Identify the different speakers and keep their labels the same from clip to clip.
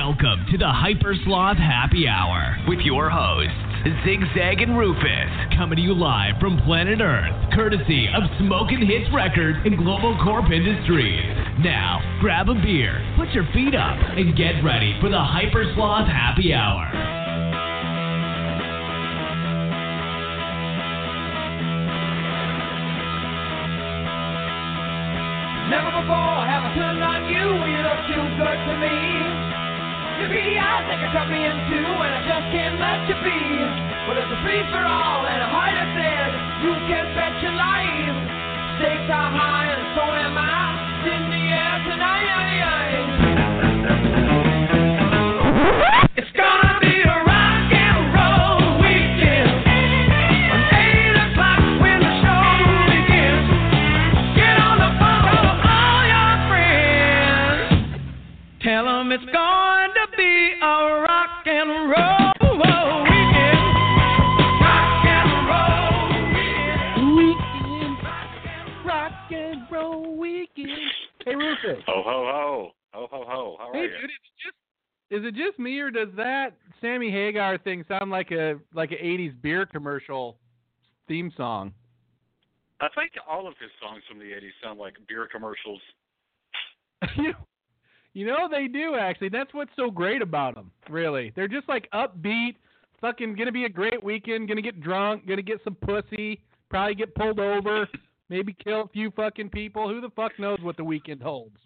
Speaker 1: Welcome to the Hyper Sloth Happy Hour with your hosts, Zigzag and Rufus, coming to you live from planet Earth, courtesy of Smoking Hits Records and Global Corp Industries. Now, grab a beer, put your feet up, and get ready for the Hyper Sloth Happy Hour.
Speaker 2: Never before have I turned on you. You look too good to me. To be, I think I cut me in two, and I just can't let you be. But it's a free for all, and a heart that says you can bet your life. Stakes are high, and so am I.
Speaker 3: is it just me or does that Sammy Hagar thing sound like a like a eighties beer commercial theme song?
Speaker 4: I think all of his songs from the 80s sound like beer commercials.
Speaker 3: you, you know they do actually. That's what's so great about them. Really, they're just like upbeat. Fucking gonna be a great weekend. Gonna get drunk. Gonna get some pussy. Probably get pulled over. Maybe kill a few fucking people. Who the fuck knows what the weekend holds?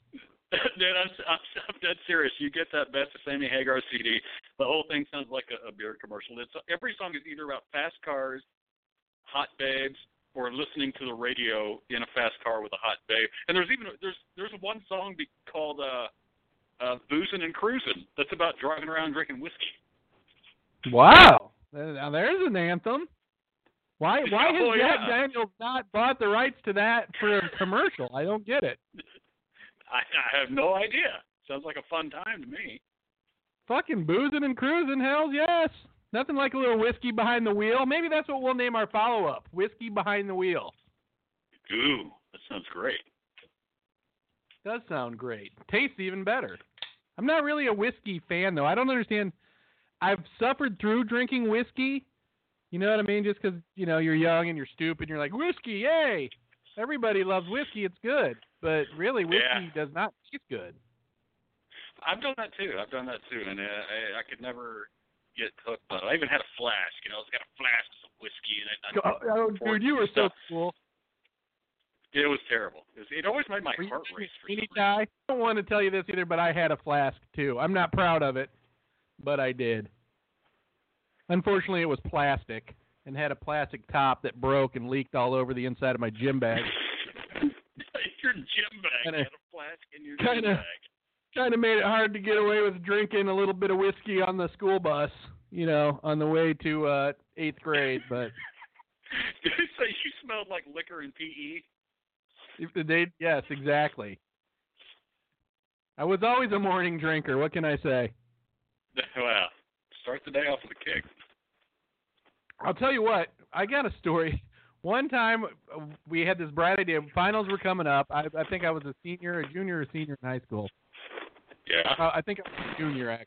Speaker 4: Dude, I'm, I'm, I'm dead serious. You get that Best of Sammy Hagar CD, the whole thing sounds like a, a beer commercial. It's every song is either about fast cars, hot babes, or listening to the radio in a fast car with a hot babe. And there's even there's there's one song be, called uh, uh, "Boozing and Cruising" that's about driving around drinking whiskey.
Speaker 3: Wow. Now there's an anthem. Why why has
Speaker 4: Oh,
Speaker 3: Jack
Speaker 4: yeah.
Speaker 3: Daniels not bought the rights to that for a commercial? I don't get it.
Speaker 4: I, I have no idea. Sounds like a fun time to me.
Speaker 3: Fucking boozing and cruising, hells yes. Nothing like a little whiskey behind the wheel. Maybe that's what we'll name our follow up. Whiskey behind the wheel.
Speaker 4: Ooh, that sounds great.
Speaker 3: Does sound great. Tastes even better. I'm not really a whiskey fan though. I don't understand. I've suffered through drinking whiskey. You know what I mean? Just 'cause you know you're young and you're stupid, and you're like whiskey, yay! Everybody loves whiskey. It's good, but really whiskey
Speaker 4: Yeah.
Speaker 3: does not taste good.
Speaker 4: I've done that too. I've done that too, and uh, I, I could never get hooked on it. I even had a flask. You know, it's got a flask of some whiskey and
Speaker 3: Oh,
Speaker 4: I-
Speaker 3: oh, dude, you were so cool.
Speaker 4: It was terrible. It, was, it always made my
Speaker 3: Were
Speaker 4: heart race. For reason.
Speaker 3: guy? I don't want to tell you this either, but I had a flask too. I'm not proud of it, but I did. Unfortunately, it was plastic and had a plastic top that broke and leaked all over the inside of my gym bag.
Speaker 4: your gym bag.
Speaker 3: Kinda-
Speaker 4: had a flask in your
Speaker 3: kinda-
Speaker 4: gym bag.
Speaker 3: Kind of made it hard to get away with drinking a little bit of whiskey on the school bus, you know, on the way to uh eighth grade. But
Speaker 4: so you smelled like liquor and PE.
Speaker 3: they, yes, exactly. I was always a morning drinker. What can I say?
Speaker 4: Well, start the day off with a kick.
Speaker 3: I'll tell you what. I got a story. One time uh, we had this bright idea. Finals were coming up. I, I think I was a senior, a junior, or senior in high school.
Speaker 4: Yeah.
Speaker 3: Uh, I think I was a junior, actually.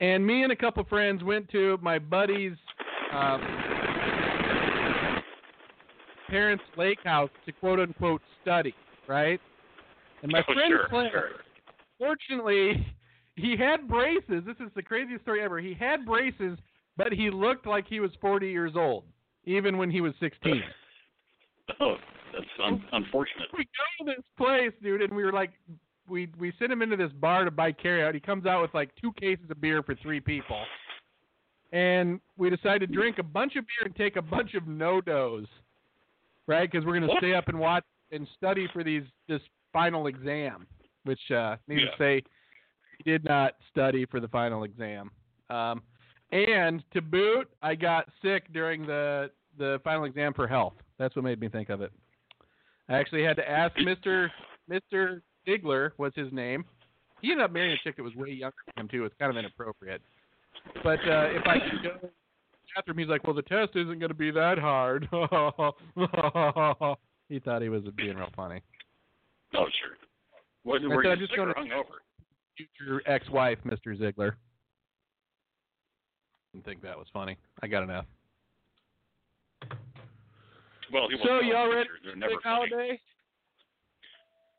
Speaker 3: And me and a couple friends went to my buddy's um, parents' lake house to quote unquote study, right? And my
Speaker 4: oh,
Speaker 3: friend
Speaker 4: sure,
Speaker 3: Clint,
Speaker 4: sure.
Speaker 3: fortunately, he had braces. This is the craziest story ever. He had braces, but he looked like he was 40 years old, even when he was 16.
Speaker 4: Oh, that's un- unfortunate.
Speaker 3: we go to this place, dude, and we were like, we we sent him into this bar to buy carryout. He comes out with like two cases of beer for three people, and we decided to drink a bunch of beer and take a bunch of NoDoz, right? Because we're gonna
Speaker 4: What?
Speaker 3: stay up and watch and study for these this final exam, which uh, needless
Speaker 4: Yeah.
Speaker 3: to say, he did not study for the final exam. Um, and to boot, I got sick during the the final exam for health. That's what made me think of it. I actually had to ask Mr. Mr. Digler was his name. He ended up marrying a chick that was way younger than him too. It's kind of inappropriate. But uh, if I could go to the bathroom, he's like, "Well, the test isn't going to be that hard." he thought he was being real funny.
Speaker 4: Oh, sure. What,
Speaker 3: I
Speaker 4: were you
Speaker 3: just
Speaker 4: or hungover?
Speaker 3: future ex-wife, Mr. Ziegler. Didn't think that was funny. I got enough.
Speaker 4: Well, he
Speaker 3: So
Speaker 4: won't
Speaker 3: y'all ready.
Speaker 4: They're never funny.
Speaker 3: holiday?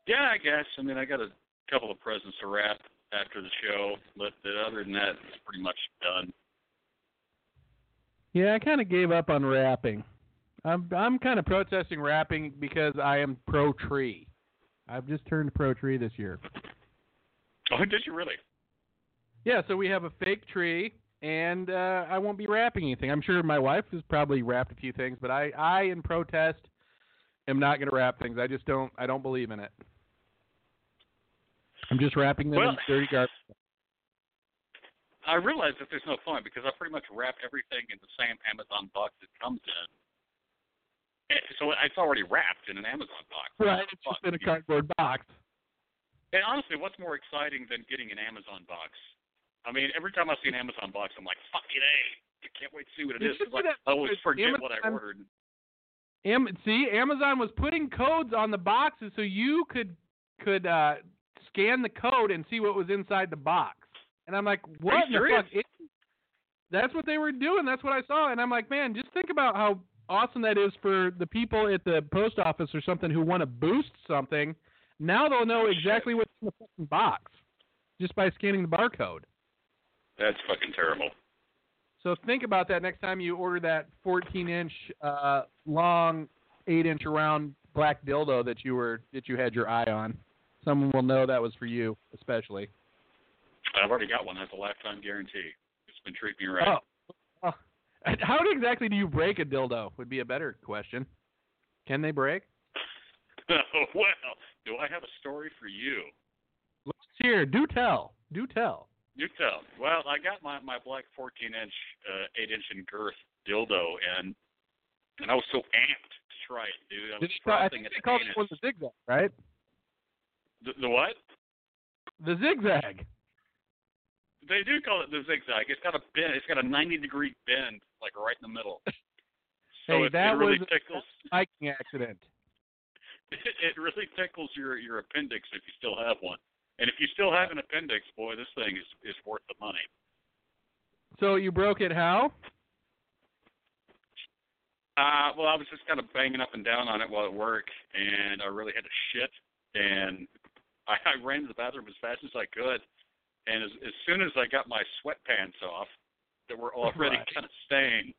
Speaker 4: Yeah, I guess. I mean, I got a couple of presents to wrap after the show, but other than that, it's pretty much done.
Speaker 3: Yeah, I kind of gave up on wrapping. I'm I'm kind of protesting wrapping because I am pro tree. I've just turned pro tree this year.
Speaker 4: Oh, did you really?
Speaker 3: Yeah, so we have a fake tree, and uh, I won't be rapping anything. I'm sure my wife has probably rapped a few things, but I, I in protest, am not going to rap things. I just don't. I don't believe in it. I'm just wrapping them
Speaker 4: Well-
Speaker 3: in dirty garbage.
Speaker 4: I realize that there's no point because I pretty much wrap everything in the same Amazon box it comes in. Eh, So it's already wrapped in an Amazon box.
Speaker 3: Right, it's just in a cardboard box.
Speaker 4: And honestly, what's more exciting than getting an Amazon box? I mean, every time I see an Amazon box, I'm like, fucking A. I can't wait to see what it is. 'cause I, always forget what I ordered.
Speaker 3: Am, see, Amazon was putting codes on the boxes so you could could uh, scan the code and see what was inside the box. And I'm like, what the fuck? It, that's what they were doing. That's what I saw. And I'm like, man, just think about how awesome that is for the people at the post office or something who want to boost something. Now they'll know exactly what's in the fucking box just by scanning the barcode.
Speaker 4: That's fucking terrible.
Speaker 3: So think about that next time you order that 14 inch uh, long, 8 inch around black dildo that you were that you had your eye on. Someone will know that was for you, especially.
Speaker 4: I've already got one. That's a lifetime guarantee. It's been treating me right.
Speaker 3: Oh. oh. How exactly do you break a dildo? Would be a better question. Can they break?
Speaker 4: well, do I have a story for you?
Speaker 3: Let's hear. Do tell. Do tell.
Speaker 4: You tell. Well, I got my my black 14 inch, uh, 8 inch in girth dildo, and and I was so amped to try it, dude. I was
Speaker 3: Did you call- I think they
Speaker 4: the
Speaker 3: called it one the zigzag, right?
Speaker 4: The, the what?
Speaker 3: The zigzag.
Speaker 4: They do call it the zigzag. It's got a bend. It's got a 90 degree bend, like right in the middle. So
Speaker 3: Hey,
Speaker 4: it,
Speaker 3: that
Speaker 4: it really
Speaker 3: was-
Speaker 4: tickles.
Speaker 3: Hiking accident.
Speaker 4: It, it really tickles your your appendix if you still have one. And if you still have an appendix, boy, this thing is is worth the money.
Speaker 3: So you broke it how?
Speaker 4: Uh, well, I was just kind of banging up and down on it while at work, and I really had to shit. And I, I ran to the bathroom as fast as I could. And as, as soon as I got my sweatpants off, that were already
Speaker 3: Right.
Speaker 4: kind of stained,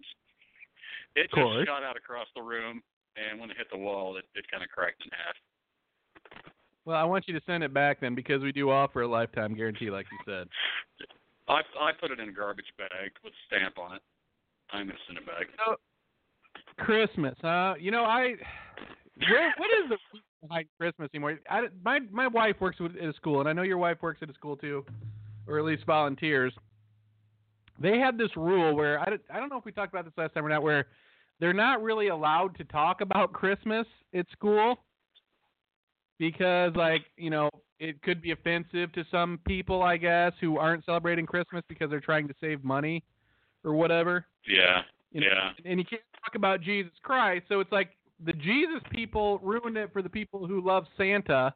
Speaker 4: it just shot out across the room. And when it hit the wall, it, it kind of cracked in half.
Speaker 3: Well, I want you to send it back then because we do offer a lifetime guarantee, like you said.
Speaker 4: I I put it in a garbage bag with a stamp on it. I'm gonna send it back.
Speaker 3: Christmas, huh? You know, I where, what is the behind Christmas anymore? I, my my wife works at a school, and I know your wife works at a school too, or at least volunteers. They had this rule where I I don't know if we talked about this last time or not, where they're not really allowed to talk about Christmas at school because, like, you know, it could be offensive to some people, I guess, who aren't celebrating Christmas because they're trying to save money or whatever
Speaker 4: Yeah,
Speaker 3: You know,
Speaker 4: yeah.
Speaker 3: and you can't talk about Jesus Christ. So it's like the Jesus people ruined it for the people who love Santa,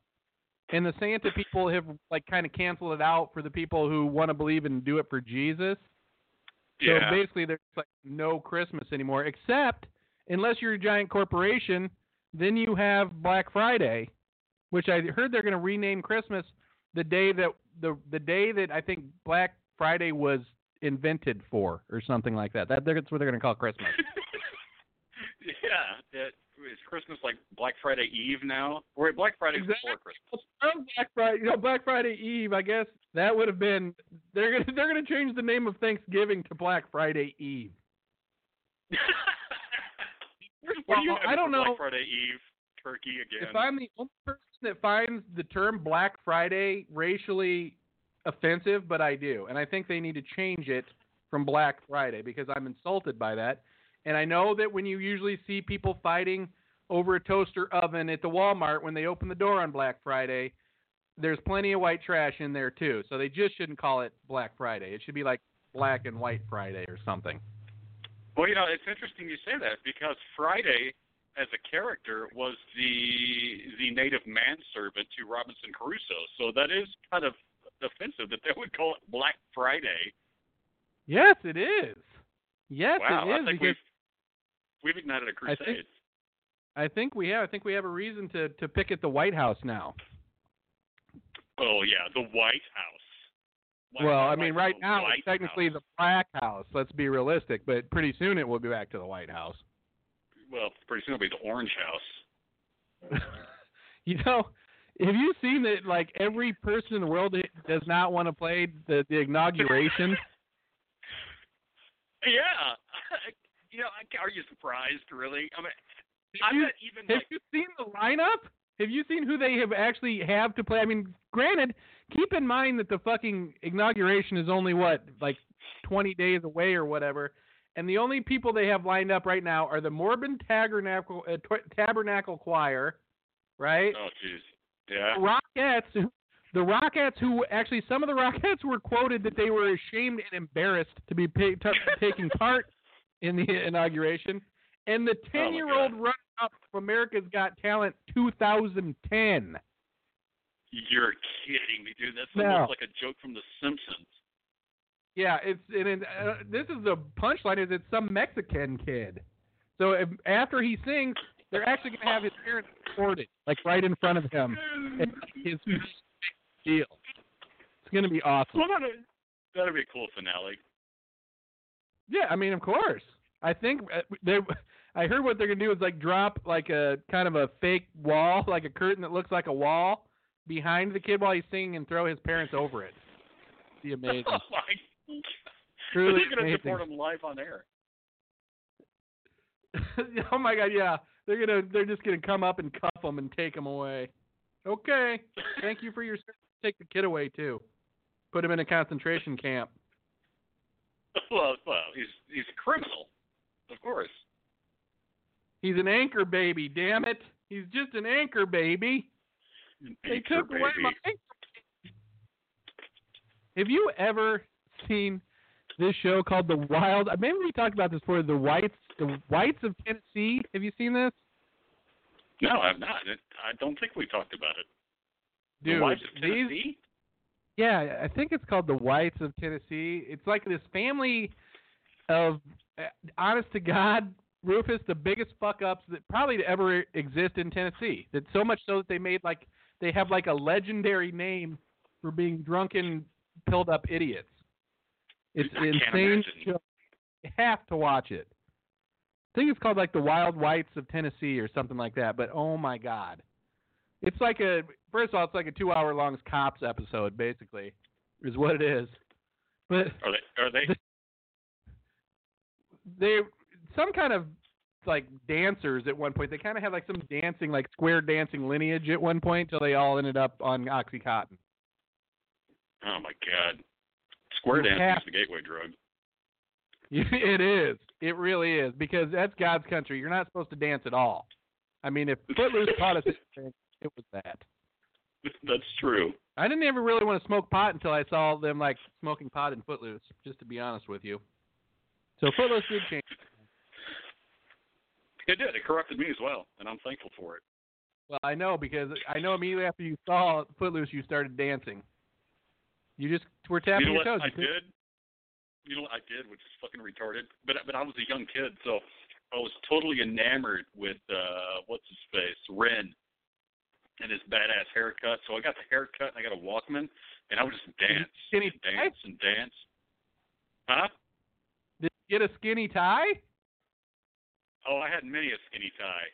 Speaker 3: and the Santa people have like kind of canceled it out for the people who want to believe and do it for Jesus. So
Speaker 4: Yeah.
Speaker 3: basically, there's like no Christmas anymore, except unless you're a giant corporation, then you have Black Friday, which I heard they're going to rename Christmas the day that the the day that I think Black Friday was invented for, or something like that. That that's what they're going to call Christmas.
Speaker 4: yeah, it, is Christmas like Black Friday Eve now? Or Black Friday's
Speaker 3: Exactly.
Speaker 4: before Christmas.
Speaker 3: Well, Black Friday, you know, Black Friday Eve. I guess that would have been. They're gonna they're gonna change the name of Thanksgiving to Black Friday Eve.
Speaker 4: do
Speaker 3: Well,
Speaker 4: have
Speaker 3: I don't know
Speaker 4: Black Friday Eve turkey again?
Speaker 3: if I'm the only person that finds the term Black Friday racially offensive, but I do, and I think they need to change it from Black Friday because I'm insulted by that. And I know that when you usually see people fighting over a toaster oven at the Walmart when they open the door on Black Friday, there's plenty of white trash in there too. So they just shouldn't call it Black Friday. It should be like Black and White Friday or something.
Speaker 4: Well, you know, it's interesting you say that because Friday, as a character, was the the native manservant to Robinson Crusoe. So that is kind of offensive that they would call it Black Friday.
Speaker 3: Yes, it is. Yes,
Speaker 4: wow,
Speaker 3: it is
Speaker 4: I think we've we've ignited a crusade.
Speaker 3: think- I think we have. I think we have a reason to to picket the White House now.
Speaker 4: Oh yeah, the White House.
Speaker 3: Well, I mean, right now
Speaker 4: White
Speaker 3: it's technically
Speaker 4: House?
Speaker 3: the Black House. Let's be realistic, but pretty soon it will be back to the White House.
Speaker 4: Well, pretty soon it'll be the Orange House.
Speaker 3: you know, have you seen that? Like every person in the world does not want to play the the inauguration.
Speaker 4: Yeah, you know, are you surprised? Really? I mean,
Speaker 3: Have
Speaker 4: I'm
Speaker 3: you-
Speaker 4: not even
Speaker 3: Have
Speaker 4: like.
Speaker 3: you seen the lineup? Have you seen who they have actually have to play? I mean, granted, keep in mind that the fucking inauguration is only what like 20 days away or whatever, and the only people they have lined up right now are the Mormon Tabernacle uh, Tw- Tabernacle Choir, right?
Speaker 4: Oh jeez. Yeah.
Speaker 3: The Rockettes, who- the Rockettes, who actually some of the Rockettes were quoted that they were ashamed and embarrassed to be pa- t- taking part in the inauguration, and the
Speaker 4: Oh,
Speaker 3: 10 year old
Speaker 4: God.
Speaker 3: runner-up of America's Got Talent 2010.
Speaker 4: You're kidding me, dude. That's
Speaker 3: No.
Speaker 4: almost like a joke from The Simpsons.
Speaker 3: Yeah, it's and it, uh, this is the punchline is it's some Mexican kid. So if, after he sings, they're actually going to have his parents recorded, like right in front of him. And his deal. It's going to be awesome.
Speaker 4: Well, that'd, that'd be a cool finale.
Speaker 3: Yeah, I mean, of course. I think uh, they. I heard what they're gonna do is like drop like a kind of a fake wall, like a curtain that looks like a wall behind the kid while he's singing, and throw his parents over it. It'd Be amazing.
Speaker 4: Oh my!
Speaker 3: Truly
Speaker 4: They're gonna
Speaker 3: amazing.
Speaker 4: deport him live on air.
Speaker 3: oh my god, yeah. They're gonna. They're just gonna come up and cuff him and take him away. Okay. Thank you for your service. Take the kid away too. Put him in a concentration camp.
Speaker 4: well, well, he's he's a criminal, of course.
Speaker 3: He's an anchor baby. Damn it. He's just an anchor baby.
Speaker 4: An
Speaker 3: They
Speaker 4: anchor
Speaker 3: took away
Speaker 4: baby.
Speaker 3: my. Have you ever seen this show called The Wild? uh, Maybe we talked about this before. The Whites, the Whites of Tennessee. Have you seen this,
Speaker 4: No, I've not. I don't think we talked about it.
Speaker 3: dude?
Speaker 4: the Wives of
Speaker 3: these,
Speaker 4: Tennessee.
Speaker 3: yeah, I think it's called The Whites of Tennessee. It's like this family of, uh, honest to God, Rufus, the biggest fuck ups that probably to ever exist in Tennessee. That so much so that they made like they have like a legendary name for being drunken, pilled up idiots. It's
Speaker 4: I
Speaker 3: insane You have to watch it. I think it's called like the Wild Whites of Tennessee or something like that. But oh my god, it's like a first of all, it's like a two-hour long cops episode, basically, is what it is. But
Speaker 4: Are they? Are they?
Speaker 3: they some kind of like dancers at one point. They kind of had like some dancing, like square dancing lineage at one point, till they all ended up on OxyContin.
Speaker 4: Oh my God! Square dancing
Speaker 3: have-
Speaker 4: is the gateway drug.
Speaker 3: it is. It really is because that's God's country. You're not supposed to dance at all. I mean, if Footloose taught us anything, it was that.
Speaker 4: That's true.
Speaker 3: I didn't ever really want to smoke pot until I saw them like smoking pot in Footloose. Just to be honest with you. So Footloose did change.
Speaker 4: It did. It corrupted me as well, and I'm thankful for it.
Speaker 3: Well, I know because I know immediately after you saw Footloose, you started dancing. You just were tapping
Speaker 4: you know
Speaker 3: your
Speaker 4: what
Speaker 3: toes.
Speaker 4: I did? You know what I did, which is fucking retarded. But but I was a young kid, so I was totally enamored with uh what's his face, Ren, and his badass haircut. So I got the haircut and I got a Walkman, and I would just dance,
Speaker 3: Skinny
Speaker 4: and dance, and dance. Huh?
Speaker 3: Did you get a skinny tie?
Speaker 4: Oh, I had many a skinny tie,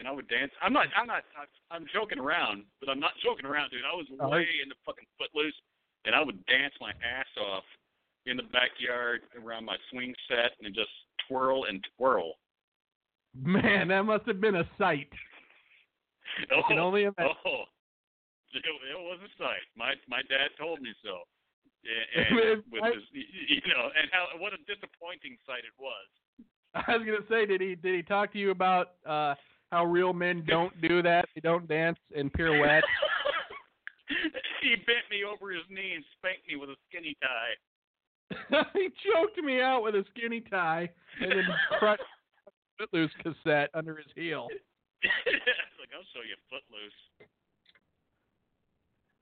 Speaker 4: and I would dance. I'm not. I'm not. I'm joking around, but I'm not joking around, dude. I was
Speaker 3: Oh,
Speaker 4: way into fucking Footloose, and I would dance my ass off in the backyard around my swing set and just twirl and twirl.
Speaker 3: Man, that must have been a sight.
Speaker 4: Oh,
Speaker 3: I can only imagine.
Speaker 4: oh, it, it was a sight. My my dad told me so. And, and with
Speaker 3: I-
Speaker 4: his, you know, and how what a disappointing sight it was.
Speaker 3: I was gonna say, did he did he talk to you about uh how real men don't do that? They don't dance and pirouette.
Speaker 4: he bent me over his knee and spanked me with a skinny tie.
Speaker 3: he choked me out with a skinny tie and then crushed Footloose cassette under his heel.
Speaker 4: like I'll show you Footloose.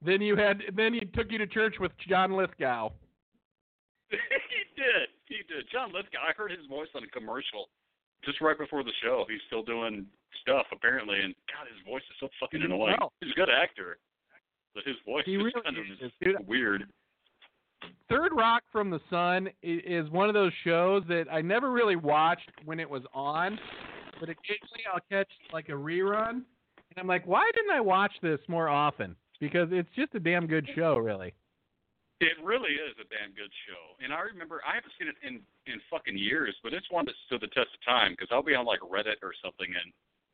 Speaker 3: Then you had then he took you to church with John Lithgow.
Speaker 4: he did. He did. John Lithgow. I heard his voice on a commercial just right before the show. He's still doing stuff apparently, and God, his voice is so fucking annoying.
Speaker 3: well.
Speaker 4: He's a good actor, but his voice
Speaker 3: He
Speaker 4: is
Speaker 3: really
Speaker 4: kind of
Speaker 3: is,
Speaker 4: just
Speaker 3: dude.
Speaker 4: weird.
Speaker 3: Third Rock from the Sun is one of those shows that I never really watched when it was on, but occasionally I'll catch like a rerun, and I'm like, why didn't I watch this more often? Because it's just a damn good show, really.
Speaker 4: It really is a damn good show, and I remember I haven't seen it in in fucking years, but it's one that stood the test of time because I'll be on like Reddit or something, and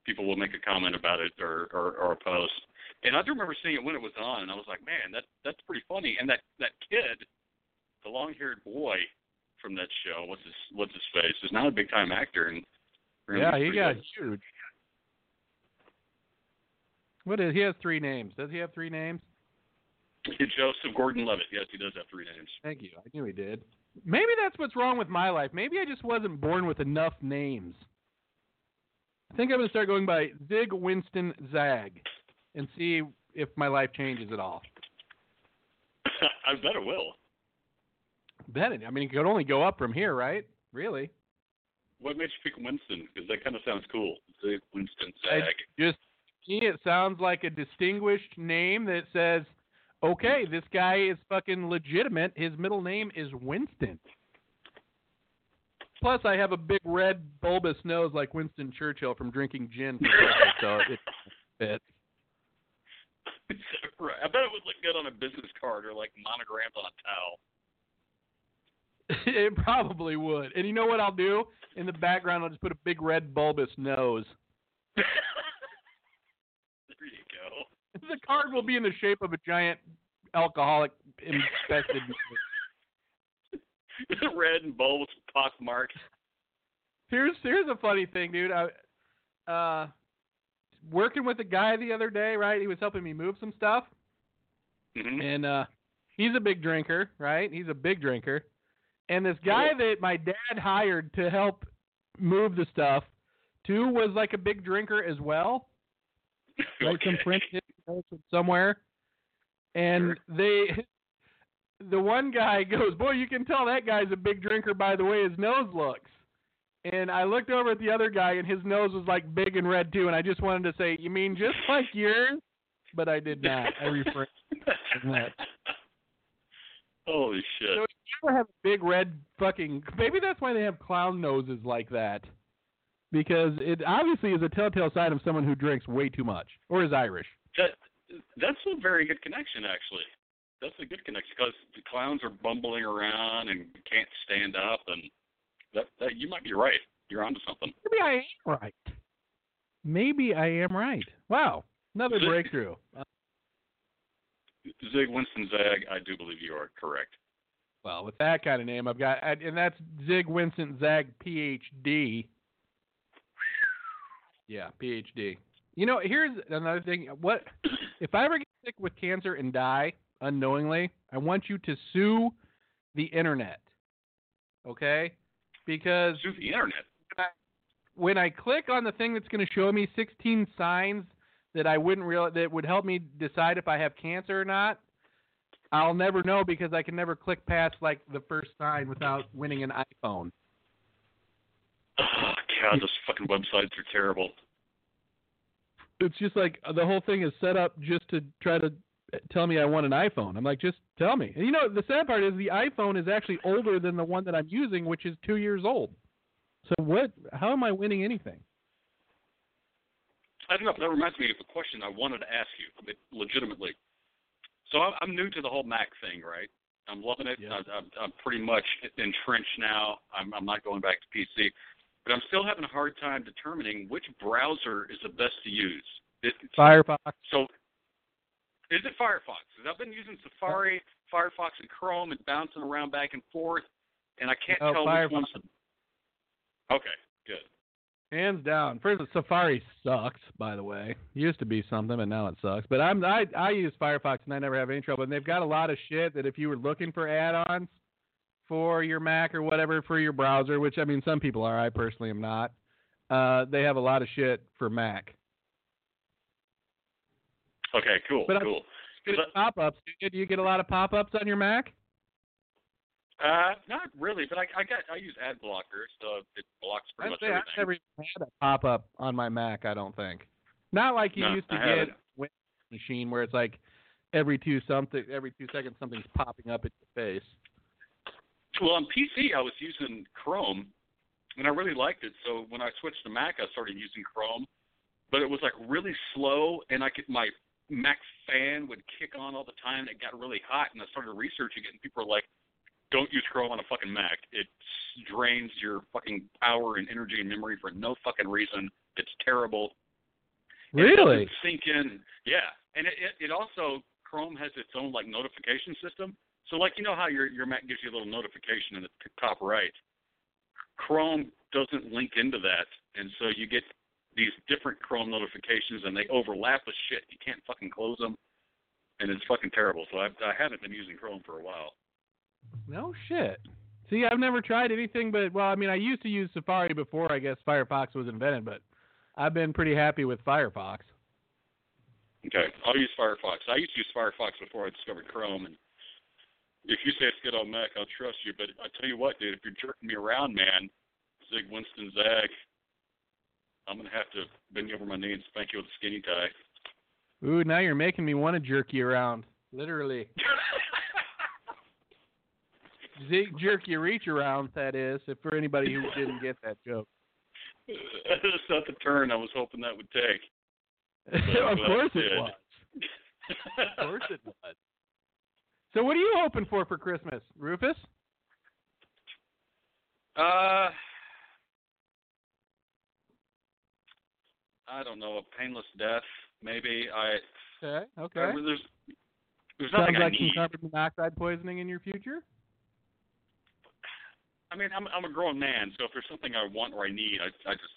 Speaker 4: people will make a comment about it or or, or a post, and I do remember seeing it when it was on, and I was like, man, that that's pretty funny, and that that kid, the long-haired boy from that show, what's his what's his face, is now a big-time actor, and
Speaker 3: yeah, he got
Speaker 4: good.
Speaker 3: huge. What is he has three names? Does he have three names?
Speaker 4: Joseph Gordon-Levitt. Yes, he does have three names.
Speaker 3: Thank you. I knew he did. Maybe that's what's wrong with my life. Maybe I just wasn't born with enough names. I think I'm going to start going by Zig Winston Zag and see if my life changes at all.
Speaker 4: I bet it will.
Speaker 3: Bet it. I mean, it could only go up from here, right? Really?
Speaker 4: What makes you pick Winston? Because that kind of sounds cool. Zig Winston
Speaker 3: I just me, it sounds like a distinguished name that says, "Okay, this guy is fucking legitimate. His middle name is Winston." Plus, I have a big red bulbous nose like Winston Churchill from drinking gin, so it fits.
Speaker 4: Right. I bet it would look good on a business card or like monogrammed on a towel.
Speaker 3: it probably would. And you know what I'll do? In the background, I'll just put a big red bulbous nose.
Speaker 4: there you go.
Speaker 3: The card will be in the shape of a giant alcoholic infested.
Speaker 4: Red and bulbous pock mark.
Speaker 3: Here's here's a funny thing, dude. I uh working with a guy the other day, right? He was helping me move some stuff,
Speaker 4: hmm
Speaker 3: and uh he's a big drinker, right? He's a big drinker. And this guy that my dad hired to help move the stuff too was like a big drinker as well. Like some
Speaker 4: okay.
Speaker 3: French from somewhere. And they the one guy goes, Boy, you can tell that guy's a big drinker by the way his nose looks. And I looked over at the other guy and his nose was like big and red too, and I just wanted to say, You mean just like yours? But I did not. I refrained from that.
Speaker 4: Holy shit.
Speaker 3: So if you ever have a big red fucking maybe that's why they have clown noses like that. Because it obviously is a telltale sign of someone who drinks way too much or is Irish.
Speaker 4: That that's a very good connection, actually. That's a good connection because the clowns are bumbling around and can't stand up, and that, that you might be right. You're onto something.
Speaker 3: Maybe I am right. Maybe I am right. Wow, another
Speaker 4: Zig-
Speaker 3: breakthrough. Uh,
Speaker 4: Zig Winston Zag, I do believe you are correct.
Speaker 3: well, with that kind of name, I've got, and that's Zig Winston Zag, PhD. Yeah, PhD. You know, here's another thing. What if I ever get sick with cancer and die unknowingly? I want you to sue the internet. Okay? Because
Speaker 4: Through the internet.
Speaker 3: when I click on the thing that's going to show me 16 signs that I wouldn't real that would help me decide if I have cancer or not, I'll never know because I can never click past like the first sign without winning an iPhone.
Speaker 4: Oh, God, those fucking websites are terrible.
Speaker 3: It's just like the whole thing is set up just to try to tell me I want an iPhone. I'm like, just tell me. And you know, the sad part is the iPhone is actually older than the one that I'm using, which is two years old. So what? How am I winning anything?
Speaker 4: I don't know. That reminds me of a question I wanted to ask you, legitimately. So I'm, I'm new to the whole Mac thing, right? I'm loving it.
Speaker 3: Yeah.
Speaker 4: I'm, I'm, I'm pretty much entrenched now. I'm, I'm not going back to PC, but I'm still having a hard time determining which browser is the best to use. It,
Speaker 3: Firefox.
Speaker 4: So, is it Firefox? 'Cause I've been using Safari, Firefox, and Chrome, and bouncing around back and forth, and I can't
Speaker 3: Oh,
Speaker 4: tell
Speaker 3: Firefox.
Speaker 4: which one's. Okay, good.
Speaker 3: Hands down. First, Safari sucks. By the way, used to be something, but now it sucks. But I'm I I use Firefox and I never have any trouble. And they've got a lot of shit that if you were looking for add-ons for your Mac or whatever for your browser, which I mean some people are, I personally am not. Uh, they have a lot of shit for Mac.
Speaker 4: Okay, cool,
Speaker 3: But
Speaker 4: cool.
Speaker 3: good pop-ups. Do you get a lot of pop-ups on your Mac?
Speaker 4: Uh, not really, but I I got I use ad blocker, so it blocks pretty
Speaker 3: I'd
Speaker 4: much
Speaker 3: say I've
Speaker 4: everything.
Speaker 3: never had a pop-up on my Mac. I don't think. Not like you
Speaker 4: No,
Speaker 3: used to
Speaker 4: I
Speaker 3: get with machine where it's like every two something every two seconds something's popping up in your face.
Speaker 4: Well, on PC, I was using Chrome, and I really liked it. So when I switched to Mac, I started using Chrome, but it was like really slow, and I could my Mac fan would kick on all the time. It got really hot, and I started researching it, and people were like, "Don't use Chrome on a fucking Mac. It drains your fucking power and energy and memory for no fucking reason. It's terrible." It
Speaker 3: Really?
Speaker 4: doesn't sink in. Yeah, and it, it it also Chrome has its own like notification system. So like you know how your your Mac gives you a little notification in the top right. Chrome doesn't link into that, and so you get these different Chrome notifications, and they overlap with shit. You can't fucking close them, and it's fucking terrible. So I I haven't been using Chrome for a while.
Speaker 3: No shit. See, I've never tried anything but well, I mean, I used to use Safari before I guess Firefox was invented, but I've been pretty happy with Firefox.
Speaker 4: Okay, I'll use Firefox. I used to use Firefox before I discovered Chrome, and if you say it's good on Mac, I'll trust you. But I tell you what, dude, if you're jerking me around, man, Zig Winston Zag, I'm gonna have to bend you over my knee and spank you with a skinny tie.
Speaker 3: Ooh, now you're making me want to jerk you around. Literally. Zig jerk you reach around, that is, if for anybody who didn't get that joke.
Speaker 4: That's not the turn I was hoping that would take.
Speaker 3: of course
Speaker 4: it
Speaker 3: it
Speaker 4: did.
Speaker 3: was. Of course it was. So what are you hoping for for Christmas, Rufus?
Speaker 4: Uh, I don't know, a painless death, maybe. I,
Speaker 3: Okay. Okay.
Speaker 4: I there's there's
Speaker 3: Sounds
Speaker 4: nothing I
Speaker 3: like some
Speaker 4: need.
Speaker 3: carbon monoxide poisoning in your future.
Speaker 4: I mean, I'm I'm a grown man, so if there's something I want or I need, I I just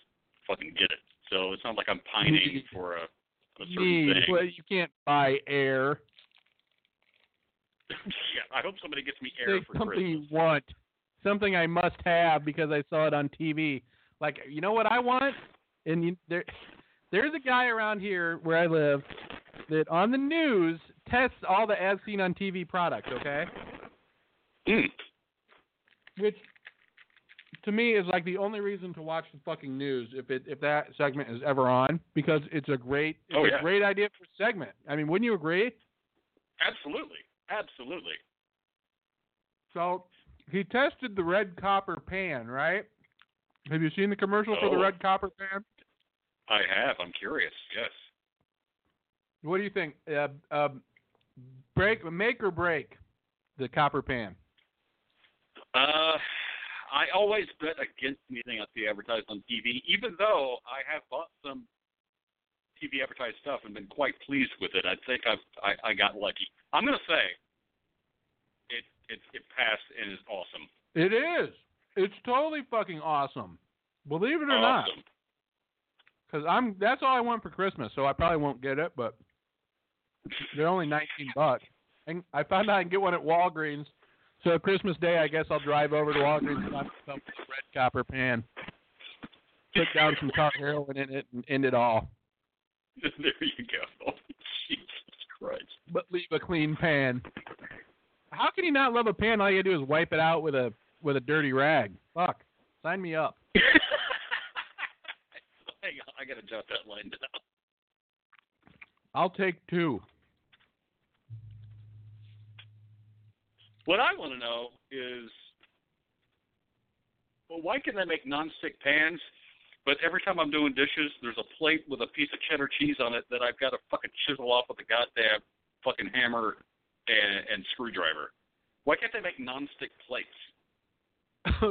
Speaker 4: fucking get it. So it's not like I'm pining for a, a certain
Speaker 3: Need.
Speaker 4: thing.
Speaker 3: Well, you can't buy air.
Speaker 4: yeah, I hope somebody gets me air
Speaker 3: Say
Speaker 4: for
Speaker 3: something
Speaker 4: Christmas.
Speaker 3: you want, something I must have because I saw it on TV. Like, you know what I want? And you, there, there's a guy around here where I live that on the news tests all the as seen on TV products. Okay,
Speaker 4: Mm.
Speaker 3: which to me is like the only reason to watch the fucking news if it if that segment is ever on because it's a great it's
Speaker 4: Oh,
Speaker 3: a great idea for a segment. I mean, wouldn't you agree?
Speaker 4: Absolutely, absolutely.
Speaker 3: So he tested the red copper pan, right? Have you seen the commercial for the red copper pan?
Speaker 4: I have. I'm curious. Yes.
Speaker 3: What do you think? Uh, uh, break, make or break the copper pan.
Speaker 4: Uh, I always bet against anything I see advertised on TV, even though I have bought some TV advertised stuff and been quite pleased with it. I think I've I, I got lucky. I'm gonna say it it it passed and is awesome.
Speaker 3: It is. It's totally fucking awesome. Believe it or not, because I'm that's all I want for Christmas. So I probably won't get it, but they're only nineteen bucks. And I found out I can get one at Walgreens. So Christmas Day, I guess I'll drive over to Walgreens and buy myself a red copper pan. Put down some tar heroin in it and end it all.
Speaker 4: there you go. Jesus Christ.
Speaker 3: but leave a clean pan. How can you not love a pan? All you gotta do is wipe it out with a with a dirty rag. Fuck. Sign me up.
Speaker 4: Hang on, I gotta jot that line down.
Speaker 3: I'll take two.
Speaker 4: What I want to know is, well, why can they make nonstick pans, but every time I'm doing dishes, there's a plate with a piece of cheddar cheese on it that I've got to fucking chisel off with a goddamn fucking hammer and, and screwdriver. Why can't they make nonstick plates?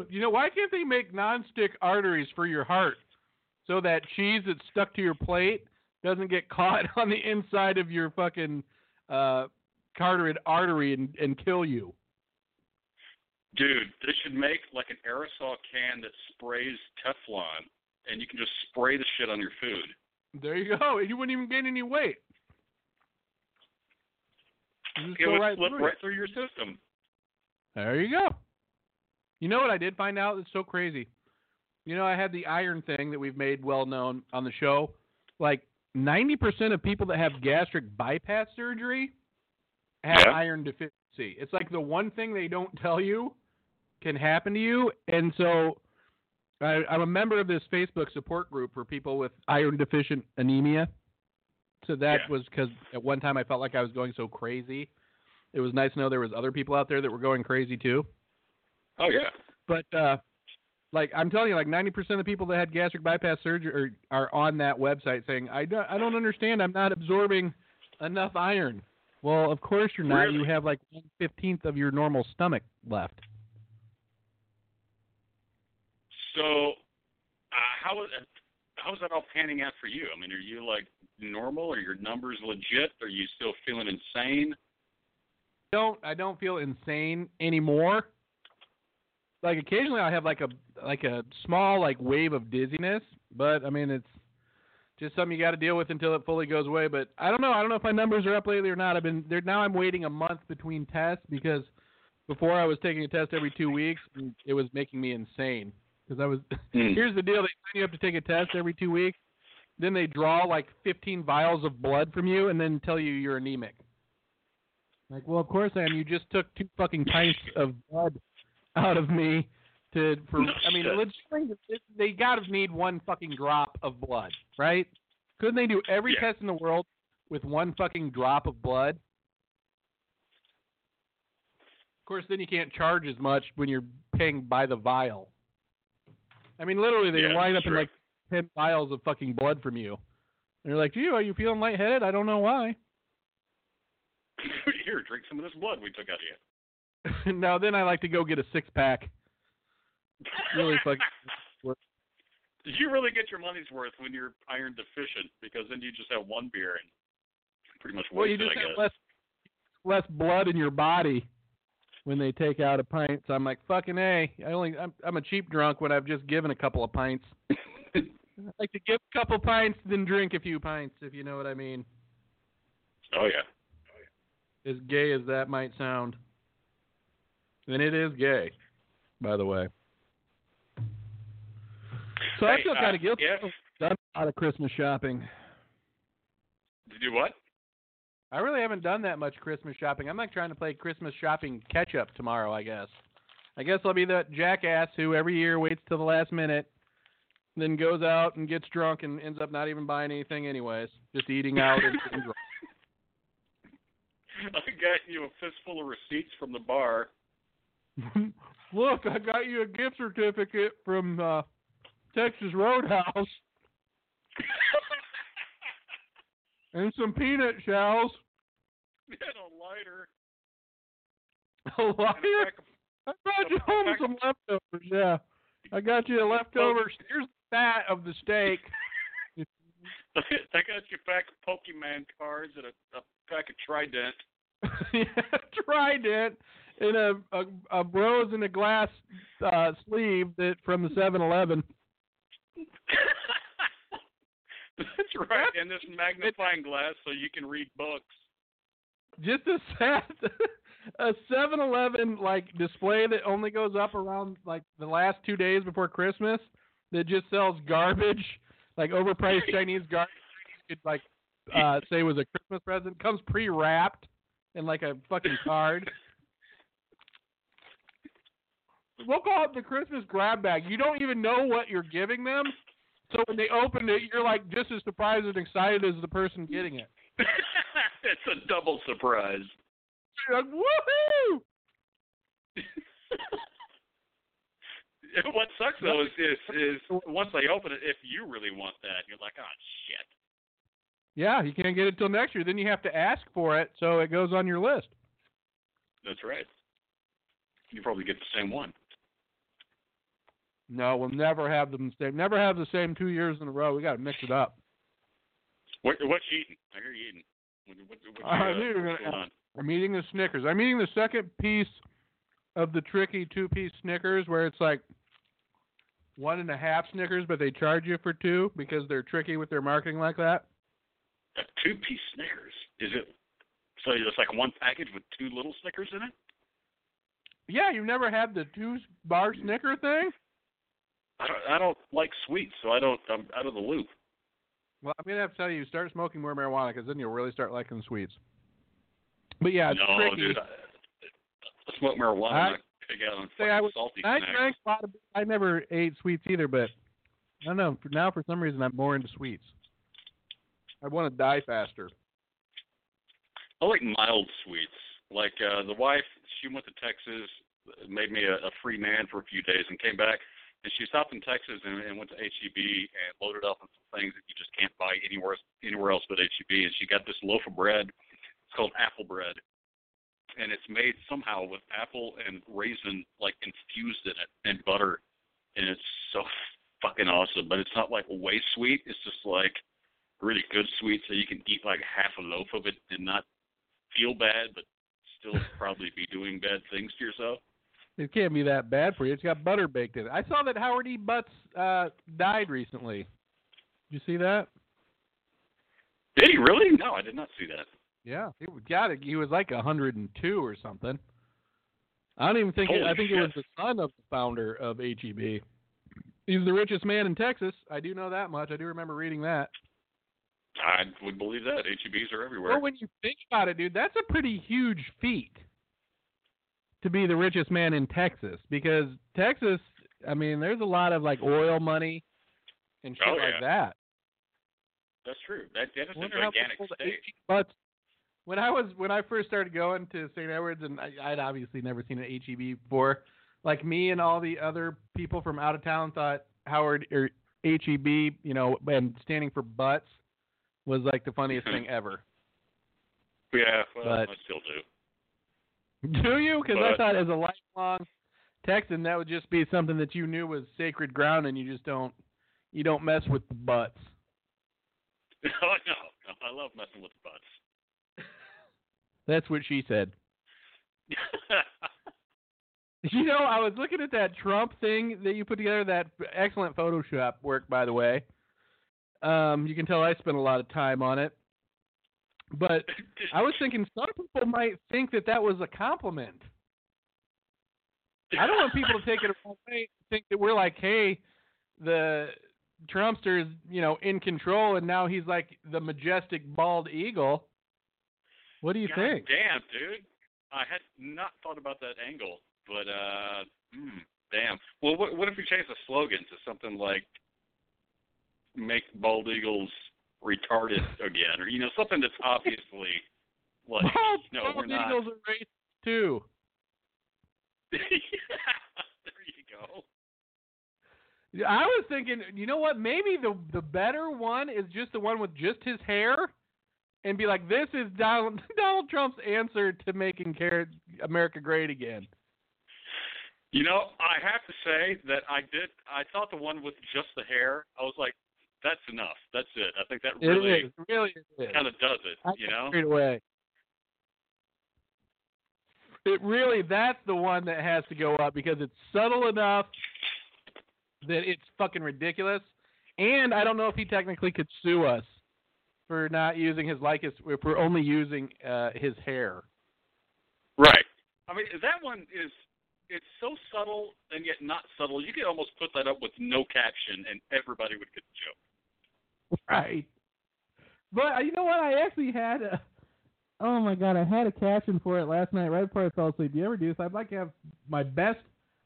Speaker 3: you know why can't they make nonstick arteries for your heart so that cheese that's stuck to your plate doesn't get caught on the inside of your fucking uh carotid artery and, and kill you?
Speaker 4: Dude, they should make like an aerosol can that sprays Teflon, and you can just spray the shit on your food.
Speaker 3: There you go. And you wouldn't even gain any weight. You just
Speaker 4: It would
Speaker 3: right
Speaker 4: slip
Speaker 3: through
Speaker 4: right through your system.
Speaker 3: There you go. You know what I did find out? It's so crazy. You know, I had the iron thing that we've made well known on the show. Like 90% of people that have gastric bypass surgery have
Speaker 4: Yeah.
Speaker 3: iron deficiency. It's like the one thing they don't tell you can happen to you, and so I, I'm a member of this Facebook support group for people with iron deficient anemia. So that
Speaker 4: Yeah.
Speaker 3: was because at one time I felt like I was going so crazy. It was nice to know there was other people out there that were going crazy too.
Speaker 4: Oh yeah.
Speaker 3: But uh, like I'm telling you, like 90% of the people that had gastric bypass surgery are, are on that website saying, I don't, I don't understand. I'm not absorbing enough iron. Well, of course you're not. You have like one fifteenth of your normal stomach left.
Speaker 4: So, uh, how is how is that all panning out for you? I mean, are you like normal? Are your numbers legit? Are you still feeling insane?
Speaker 3: don't I don't feel insane anymore. Like occasionally I have like a like a small like wave of dizziness, but I mean it's just something you got to deal with until it fully goes away. But I don't know. I don't know if my numbers are up lately or not. I've been there now. I'm waiting a month between tests because before I was taking a test every two weeks. And it was making me insane because I was.
Speaker 4: Hmm.
Speaker 3: Here's the deal: they sign you up to take a test every two weeks. Then they draw like 15 vials of blood from you and then tell you you're anemic. Like, well, of course I am. You just took two fucking pints of blood out of me to for. I mean, they gotta need one fucking drop of blood, right? Couldn't they do every
Speaker 4: Yeah.
Speaker 3: test in the world with one fucking drop of blood? Of course, then you can't charge as much when you're paying by the vial. I mean, literally, they
Speaker 4: Yeah,
Speaker 3: line up in like ten vials of fucking blood from you. And you're like, gee, are you feeling lightheaded? I don't know why.
Speaker 4: Here, drink some of this blood we took out of you.
Speaker 3: now then, I like to go get a six pack. Really fucking.
Speaker 4: Did you really get your money's worth when you're iron deficient because then you just have one beer and pretty much
Speaker 3: Well, you
Speaker 4: it,
Speaker 3: just have less less blood in your body when they take out a pint. So I'm like, fucking a. I only I'm I'm a cheap drunk when I've just given a couple of pints. I like to give a couple pints, then drink a few pints, if you know what I mean.
Speaker 4: Oh yeah.
Speaker 3: As gay as that might sound, and it is gay, by the way. So I feel
Speaker 4: uh,
Speaker 3: kind of guilty. I've done a lot of Christmas shopping.
Speaker 4: To you what?
Speaker 3: I really haven't done that much Christmas shopping. I'm like trying to play Christmas shopping catch up tomorrow, I guess. I guess I'll be that jackass who every year waits till the last minute, then goes out and gets drunk and ends up not even buying anything anyways, just eating out and getting drunk.
Speaker 4: I got you a fistful of receipts from the bar.
Speaker 3: Look, I got you a gift certificate from uh, Texas Roadhouse and some peanut shells.
Speaker 4: and a lighter.
Speaker 3: A
Speaker 4: of
Speaker 3: I brought you home some leftovers. Yeah, I got you a leftovers. Here's the fat of the steak.
Speaker 4: I got you a pack of Pokemon cards and a, a pack of Trident.
Speaker 3: yeah, Trident in a, a a rose in a glass uh, sleeve that from the Seven Eleven.
Speaker 4: That's right, and this magnifying glass so you can read books.
Speaker 3: Just a set, a Seven Eleven like display that only goes up around like the last two days before Christmas. That just sells garbage, like overpriced Chinese garbage. You could like uh, say was a Christmas present. Comes pre-wrapped in like a fucking card. We'll call it the Christmas grab bag. You don't even know what you're giving them. So when they open it, you're like just as surprised and excited as the person getting it.
Speaker 4: it's a double surprise.
Speaker 3: You're like, woohoo!
Speaker 4: what sucks though is, is is once they open it, if you really want that, you're like, oh shit.
Speaker 3: Yeah, you can't get it till next year. Then you have to ask for it, so it goes on your list.
Speaker 4: That's right. You probably get the same one.
Speaker 3: No, we'll never have them same. Never have the same two years in a row. We got to mix it up.
Speaker 4: What what you eating? I hear you eating. What, what, what,
Speaker 3: I knew uh, you were
Speaker 4: what's
Speaker 3: gonna
Speaker 4: going on?
Speaker 3: I'm eating the Snickers. I'm eating the second piece of the tricky two-piece Snickers, where it's like one and a half Snickers, but they charge you for two because they're tricky with their marketing like that.
Speaker 4: A two piece Snickers. Is it so it's like one package with two little Snickers in it?
Speaker 3: Yeah, you've never had the two-bar Snicker thing?
Speaker 4: I don't I don't like sweets, so I don't I'm out of the loop.
Speaker 3: Well, I'm gonna have to tell you, start smoking more marijuana because then you'll really start liking sweets. But yeah, it's
Speaker 4: no,
Speaker 3: tricky.
Speaker 4: dude. I, I smoke marijuana.
Speaker 3: I-
Speaker 4: I pig on
Speaker 3: say I was-
Speaker 4: salty
Speaker 3: I drank a lot of. I never ate sweets either, but I don't know. For now, for some reason, I'm more into sweets. I want to die faster.
Speaker 4: I like mild sweets. Like uh the wife, she went to Texas, made me a, a free man for a few days, and came back. And she stopped in Texas and, and went to HEB and loaded up on some things that you just can't buy anywhere anywhere else but HEB. And she got this loaf of bread. It's called apple bread, and it's made somehow with apple and raisin like infused in it and butter, and it's so fucking awesome. But it's not like way sweet. It's just like really good sweet, so you can eat like half a loaf of it and not feel bad, but still probably be doing bad things to yourself.
Speaker 3: It can't be that bad for you. It's got butter baked in it. I saw that Howard E. Butts uh, died recently. Did you see that?
Speaker 4: Did he really? No, I did not see that.
Speaker 3: Yeah, he was- got it. He was like 102 or something. I don't even think. It, I think it was the son of the founder of HEB. He's the richest man in Texas. I do know that much. I do remember reading that.
Speaker 4: I would believe that. HEBs are everywhere.
Speaker 3: Well, when you think about it, dude, that's a pretty huge feat to be the richest man in Texas because Texas, I mean, there's a lot of like oil money and shit
Speaker 4: Oh,
Speaker 3: like that.
Speaker 4: That's true. That, that is a gigantic state.
Speaker 3: But when I was when I first started going to St. Edwards, and I, I'd obviously never seen an HEB before, like me and all the other people from out of town thought Howard or HEB, you know, and standing for butts was like the funniest thing ever.
Speaker 4: Yeah, well,
Speaker 3: But-
Speaker 4: I still do.
Speaker 3: Do you? Because I thought as a lifelong Texan, that would just be something that you knew was sacred ground, and you just don't you don't mess with the butts.
Speaker 4: oh no, no, I love messing with the butts.
Speaker 3: That's what she said. You know, I was looking at that Trump thing that you put together. That excellent Photoshop work, by the way. Um, you can tell I spent a lot of time on it. But I was thinking some people might think that that was a compliment. I don't want people to take it wrong. Think that we're like, hey, the Trumpster is, you know, in control, and now he's like the majestic bald eagle. What do you
Speaker 4: God
Speaker 3: think?
Speaker 4: Damn, dude. I had not thought about that angle, but uh, hmm, damn. Well, what, what if we change the slogan to something like "Make bald eagles retarded again," or you know, something that's obviously like,
Speaker 3: Bald,
Speaker 4: no, we're not.
Speaker 3: eagles are racist too.
Speaker 4: there you go.
Speaker 3: I was thinking, you know what? Maybe the the better one is just the one with just his hair, and be like, "This is Donald Donald Trump's answer to making America great again."
Speaker 4: You know, I have to say that I did. I thought the one with just the hair. I was like, that's enough. That's it. I think that really
Speaker 3: is, really is.
Speaker 4: kind of does it.
Speaker 3: I
Speaker 4: You know.
Speaker 3: carried away. It really that's the one that has to go up because it's subtle enough that it's fucking ridiculous. And I don't know if he technically could sue us for not using his likeness if we're only using uh, his hair.
Speaker 4: Right. I mean, that one is. It's so subtle and yet not subtle. You could almost put that up with no caption, and everybody would get the joke.
Speaker 3: Right. But uh, you know what? I actually had a. Oh my god! I had a caption for it last night right before I fell asleep. Do you ever do this? I'd like to have my best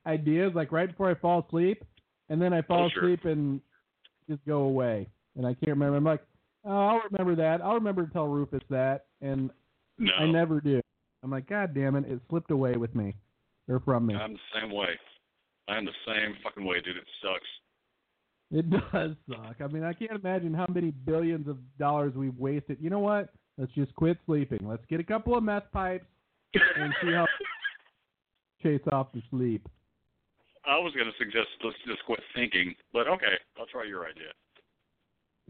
Speaker 3: ideas like right before I fall asleep, and then I fall
Speaker 4: Oh, sure.
Speaker 3: asleep and just go away, and I can't remember. I'm like, oh, I'll remember that. I'll remember to tell Rufus that, and
Speaker 4: No,
Speaker 3: I never do. I'm like, God damn it! It slipped away with me, or from me.
Speaker 4: I'm the same way. I'm the same fucking way, dude. It sucks.
Speaker 3: It does suck. I mean, I can't imagine how many billions of dollars we've wasted. You know what? Let's just quit sleeping. Let's get a couple of meth pipes and see how chase off the sleep.
Speaker 4: I was going to suggest let's just quit thinking, but okay, I'll try your idea.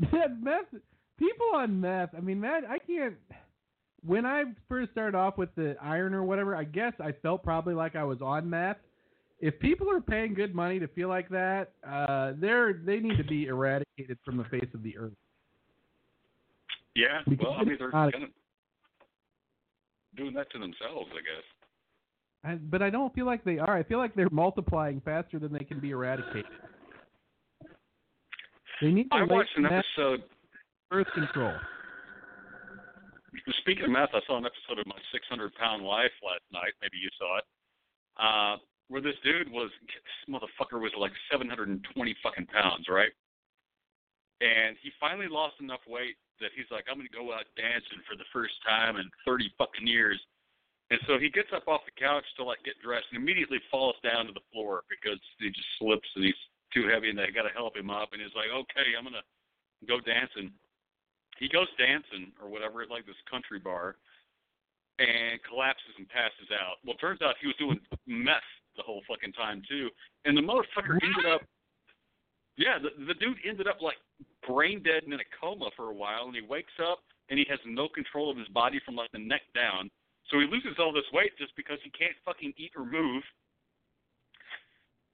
Speaker 3: That meth, people on meth. I mean, that I can't. When I first started off with the iron or whatever, I guess I felt probably like I was on meth. If people are paying good money to feel like that, uh, they're they need to be eradicated from the face of the earth.
Speaker 4: Yeah,
Speaker 3: Because
Speaker 4: well, I mean, they're kind of doing that to themselves, I guess.
Speaker 3: I, but I don't feel like they are. I feel like they're multiplying faster than they can be eradicated. They need to
Speaker 4: I watched an episode.
Speaker 3: birth control.
Speaker 4: speaking of meth, I saw an episode of My 600 Pound Life last night. Maybe you saw it. Uh, where this dude was, this motherfucker was like 720 fucking pounds, right? And he finally lost enough weight that he's like, I'm gonna go out dancing for the first time in 30 fucking years. And so he gets up off the couch to like get dressed and immediately falls down to the floor because he just slips and he's too heavy and they got to help him up. And he's like, okay, I'm gonna go dancing. He goes dancing or whatever at like this country bar and collapses and passes out. Well, turns out he was doing meth the whole fucking time too, and the motherfucker ended up. Yeah, the the dude ended up like brain dead and in a coma for a while, and he wakes up and he has no control of his body from like the neck down. So he loses all this weight just because he can't fucking eat or move.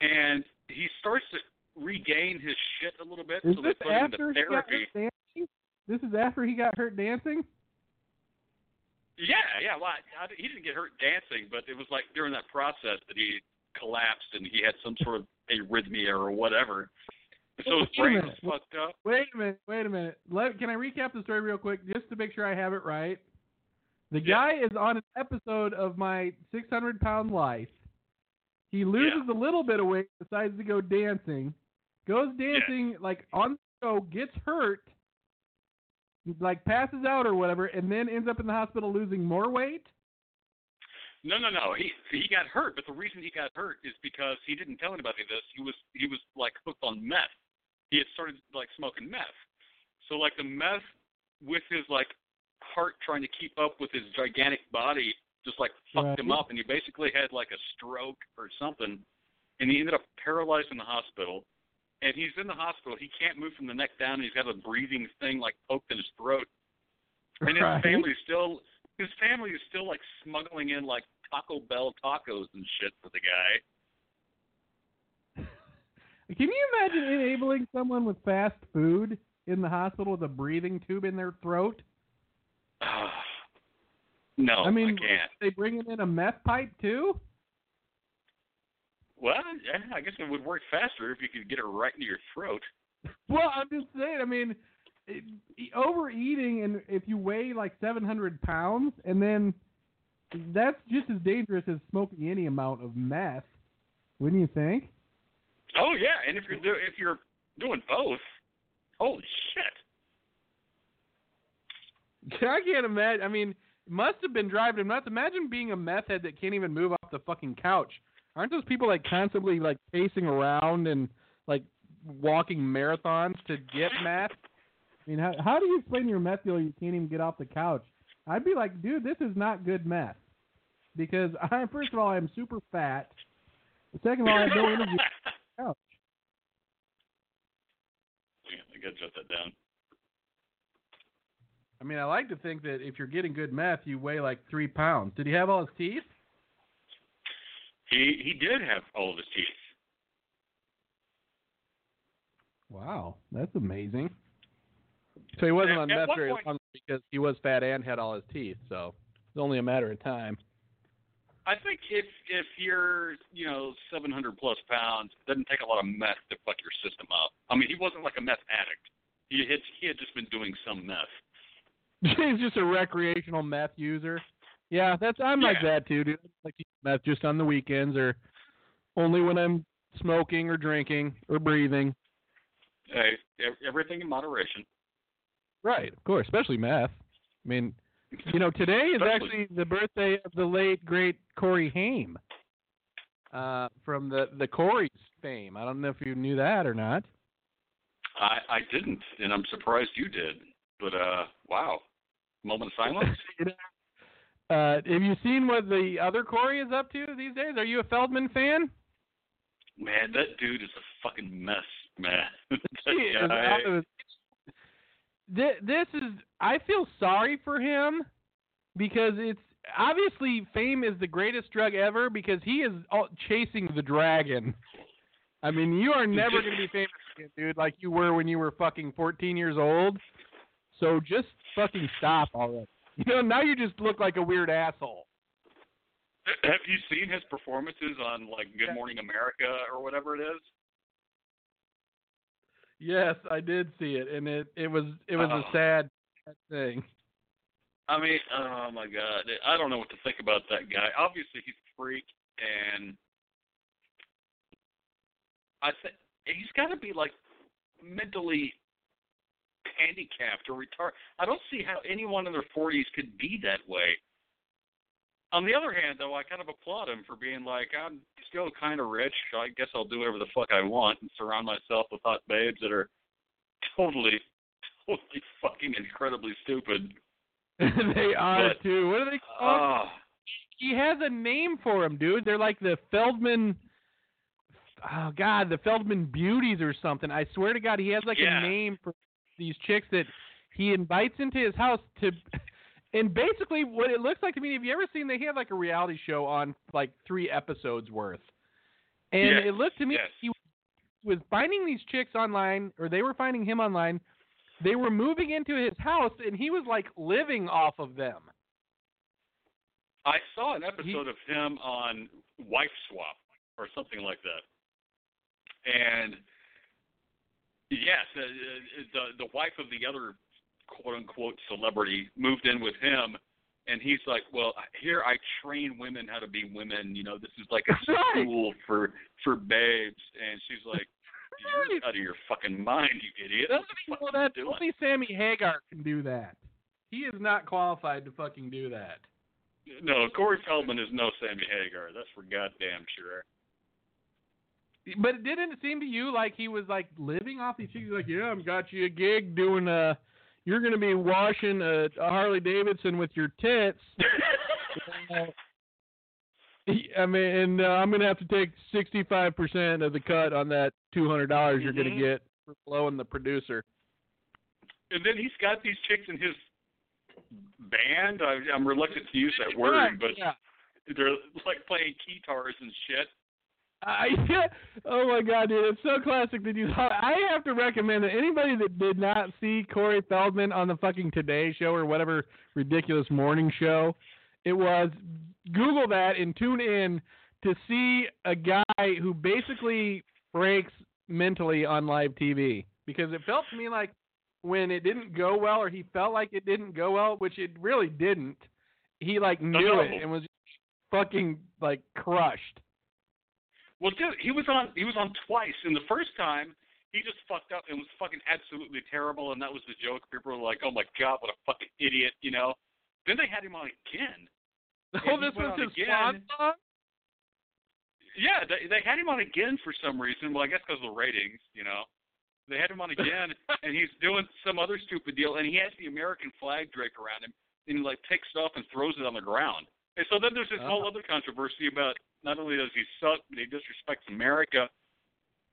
Speaker 4: And he starts to regain his shit a little bit,
Speaker 3: Is
Speaker 4: so they
Speaker 3: this after he got hurt dancing? This is after he got hurt dancing.
Speaker 4: Yeah, yeah. Well, I, I, he didn't get hurt dancing, but it was like during that process that he collapsed and he had some sort of arrhythmia or whatever. So his brain was fucked up.
Speaker 3: Wait a minute. Wait a minute. Let, can I recap the story real quick, just to make sure I have it right? The
Speaker 4: Yeah.
Speaker 3: guy is on an episode of my 600 pound life. He loses a little bit of weight, decides to go dancing, goes dancing like on the show, gets hurt, like passes out or whatever, and then ends up in the hospital losing more weight.
Speaker 4: No, no, no. He he got hurt, but the reason he got hurt is because he didn't tell anybody this. He was he was like hooked on meth. He had started like smoking meth. So like the meth with his like heart trying to keep up with his gigantic body just like fucked him up and he basically had like a stroke or something and he ended up paralyzed in the hospital and he's in the hospital. He can't move from the neck down and he's got a breathing thing like poked in his throat. And his
Speaker 3: Right.
Speaker 4: family still his family is still like smuggling in like Taco Bell tacos and shit for the guy.
Speaker 3: Can you imagine enabling someone with fast food in the hospital with a breathing tube in their throat?
Speaker 4: no,
Speaker 3: I mean,
Speaker 4: can't.
Speaker 3: they bringing in a meth pipe too?
Speaker 4: Well, yeah, I guess it would work faster if you could get it right into your throat.
Speaker 3: Well, I'm just saying. I mean, it, overeating, and if you weigh like 700 pounds, and then that's just as dangerous as smoking any amount of meth, wouldn't you think?
Speaker 4: Oh yeah, and if you're do- if you're doing both, holy shit.
Speaker 3: I can't imagine. I mean, it must have been driving him nuts. Imagine being a meth head that can't even move off the fucking couch. Aren't those people like constantly like pacing around and like walking marathons to get meth? I mean, how how do you explain your meth dealer you can't even get off the couch? I'd be like, dude, this is not good meth. Because I first of all I'm super fat. Second of all, I have no energy on the couch.
Speaker 4: Yeah, I gotta jot that down.
Speaker 3: I mean, I like to think that if you're getting good meth, you weigh like three pounds. Did he have all his teeth?
Speaker 4: He he did have all of his teeth.
Speaker 3: Wow, that's amazing. So he wasn't
Speaker 4: At-
Speaker 3: on meth
Speaker 4: what
Speaker 3: very
Speaker 4: point-
Speaker 3: long because he was fat and had all his teeth. So it's only a matter of time.
Speaker 4: I think if if you're you know 700 plus pounds, it doesn't take a lot of meth to fuck your system up. I mean, he wasn't like a meth addict. He had he had just been doing some meth.
Speaker 3: He's just a recreational meth user. Yeah, that's I'm like that too, dude. I like to meth just on the weekends or only when I'm smoking or drinking or breathing.
Speaker 4: Hey, everything in moderation.
Speaker 3: Right, of course, especially meth. I mean, you know, today is actually the birthday of the late great Corey Haim. Uh, from the the Corey's fame. I don't know if you knew that or not.
Speaker 4: I I didn't, and I'm surprised you did. But uh, wow, moment of silence.
Speaker 3: Uh, have you seen what the other Corey is up to these days? Are you a Feldman fan?
Speaker 4: Man, that dude is a fucking mess, man. that
Speaker 3: He
Speaker 4: guy.
Speaker 3: out of his- Thi- This is. I feel sorry for him because it's obviously fame is the greatest drug ever because he is all, chasing the dragon. I mean, you are never going to be famous again, dude, like you were when you were fucking 14 years old. So just fucking stop already. You know, now you just look like a weird asshole.
Speaker 4: Have you seen his performances on like Good Morning America or whatever it is?
Speaker 3: Yes, I did see it, and it it was it was
Speaker 4: Oh.
Speaker 3: a sad, sad thing.
Speaker 4: I mean, oh my god, I don't know what to think about that guy. Obviously, he's a freak, and I think he's got to be like mentally handicapped or retarded. I don't see how anyone in their 40s could be that way. On the other hand, though, I kind of applaud him for being like, I'm still kind of rich. I guess I'll do whatever the fuck I want and surround myself with hot babes that are totally, totally fucking incredibly stupid.
Speaker 3: they are
Speaker 4: But-
Speaker 3: too. What are they called?
Speaker 4: Ah,
Speaker 3: he has a name for them, dude. They're like the Feldman. Oh God, the Feldman Beauties or something. I swear to God, he has like
Speaker 4: Yeah.
Speaker 3: a name for these chicks that he invites into his house to. And basically, what it looks like to me, have you ever seen? They have like a reality show on like three episodes worth, and
Speaker 4: Yes,
Speaker 3: it looked to me
Speaker 4: yes.
Speaker 3: like he was finding these chicks online, or they were finding him online. They were moving into his house, and he was like living off of them.
Speaker 4: I saw an episode of him on Wife Swap or something like that, and yes, uh, uh, the the wife of the other quote unquote celebrity moved in with him, and he's like, "Well, here I train women how to be women. You know, this is like a school for for babes." And she's like, "You're out of your fucking mind, you idiot! What
Speaker 3: Doesn't
Speaker 4: the
Speaker 3: he
Speaker 4: fuck
Speaker 3: know
Speaker 4: you
Speaker 3: that?
Speaker 4: doing?"
Speaker 3: Only Sammy Hagar can do that. He is not qualified to fucking do that.
Speaker 4: No, Corey Feldman is no Sammy Hagar. That's for goddamn sure.
Speaker 3: But it didn't seem to you like he was like living off these chicks. Like, yeah, I've got you a gig doing uh You're gonna be washing a, a Harley Davidson with your tits. Uh, I mean, and uh, I'm gonna have to take 65 percent of the cut on that $200 you're gonna
Speaker 4: Mhm.
Speaker 3: get for blowing the producer.
Speaker 4: And then he's got these chicks in his band. I, I'm reluctant to use that word, but
Speaker 3: yeah.
Speaker 4: they're like playing guitars and shit.
Speaker 3: I, oh my god, dude, it's so classic that you. I have to recommend that anybody that did not see Corey Feldman on the fucking Today Show or whatever ridiculous morning show it was, Google that and tune in to see a guy who basically breaks mentally on live TV because it felt to me like when it didn't go well or he felt like it didn't go well, which it really didn't. He like knew it and was fucking like crushed.
Speaker 4: Well, dude, he was on he was on twice, and the first time he just fucked up and was fucking absolutely terrible, and that was the joke. People were like, "Oh my god, what a fucking idiot," you know. Then they had him on again.
Speaker 3: Oh, this was his
Speaker 4: again.
Speaker 3: swan?
Speaker 4: Yeah, they they had him on again for some reason. Well, I guess because of the ratings, you know. They had him on again, and he's doing some other stupid deal, and he has the American flag draped around him, and he like takes it off and throws it on the ground. And so then there's this uh-huh. whole
Speaker 3: Oh.
Speaker 4: other controversy about not only does he suck, but he disrespects America.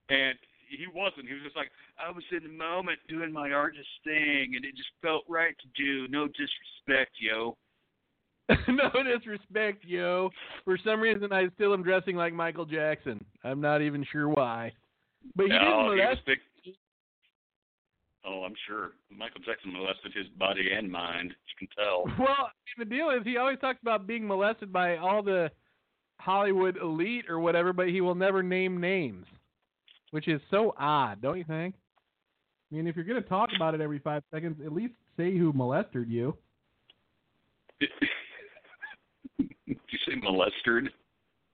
Speaker 4: And he wasn't. He was just like, I was in the moment doing my artist thing, and it just felt right to do. No disrespect, yo.
Speaker 3: no disrespect, yo. For some reason, I still am dressing like Michael Jackson. I'm not even sure why. But he
Speaker 4: no,
Speaker 3: didn't
Speaker 4: he
Speaker 3: molest.
Speaker 4: big. Oh, I'm sure Michael Jackson molested his body and mind. You can tell.
Speaker 3: Well, the deal is, he always talks about being molested by all the Hollywood elite or whatever, but he will never name names, which is so odd, don't you think? I mean, if you're going to talk about it every five seconds, at least say who molested you.
Speaker 4: Did you say molested?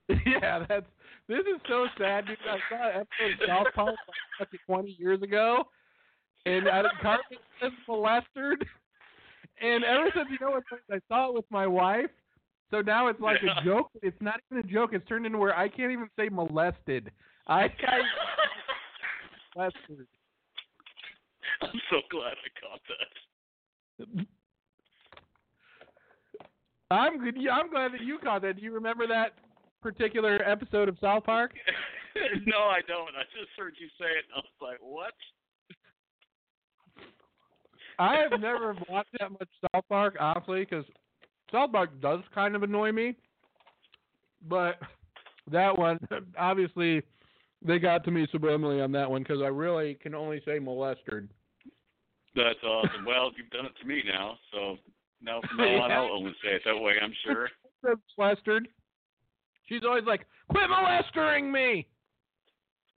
Speaker 3: yeah, that's. This is so sad, dude. I saw an episode of South Park like 20 years ago, and I, Cartman says molested. And ever since you know what, I saw it with my wife. So now it's like
Speaker 4: Yeah.
Speaker 3: a joke. It's not even a joke. It's turned into where I can't even say molested. I, I molested.
Speaker 4: I'm so glad I caught that.
Speaker 3: I'm good. I'm glad that you caught that. Do you remember that particular episode of South Park?
Speaker 4: no, I don't. I just heard you say it, and I was like, what?
Speaker 3: I have never watched that much South Park, honestly, because Park does kind of annoy me. But that one, obviously, they got to me subliminally on that one because I really can only say molested.
Speaker 4: That's awesome. Well, you've done it to me now, so now from now on, I'll only say it that way. I'm sure.
Speaker 3: Molested. She's always like, "Quit molesting me."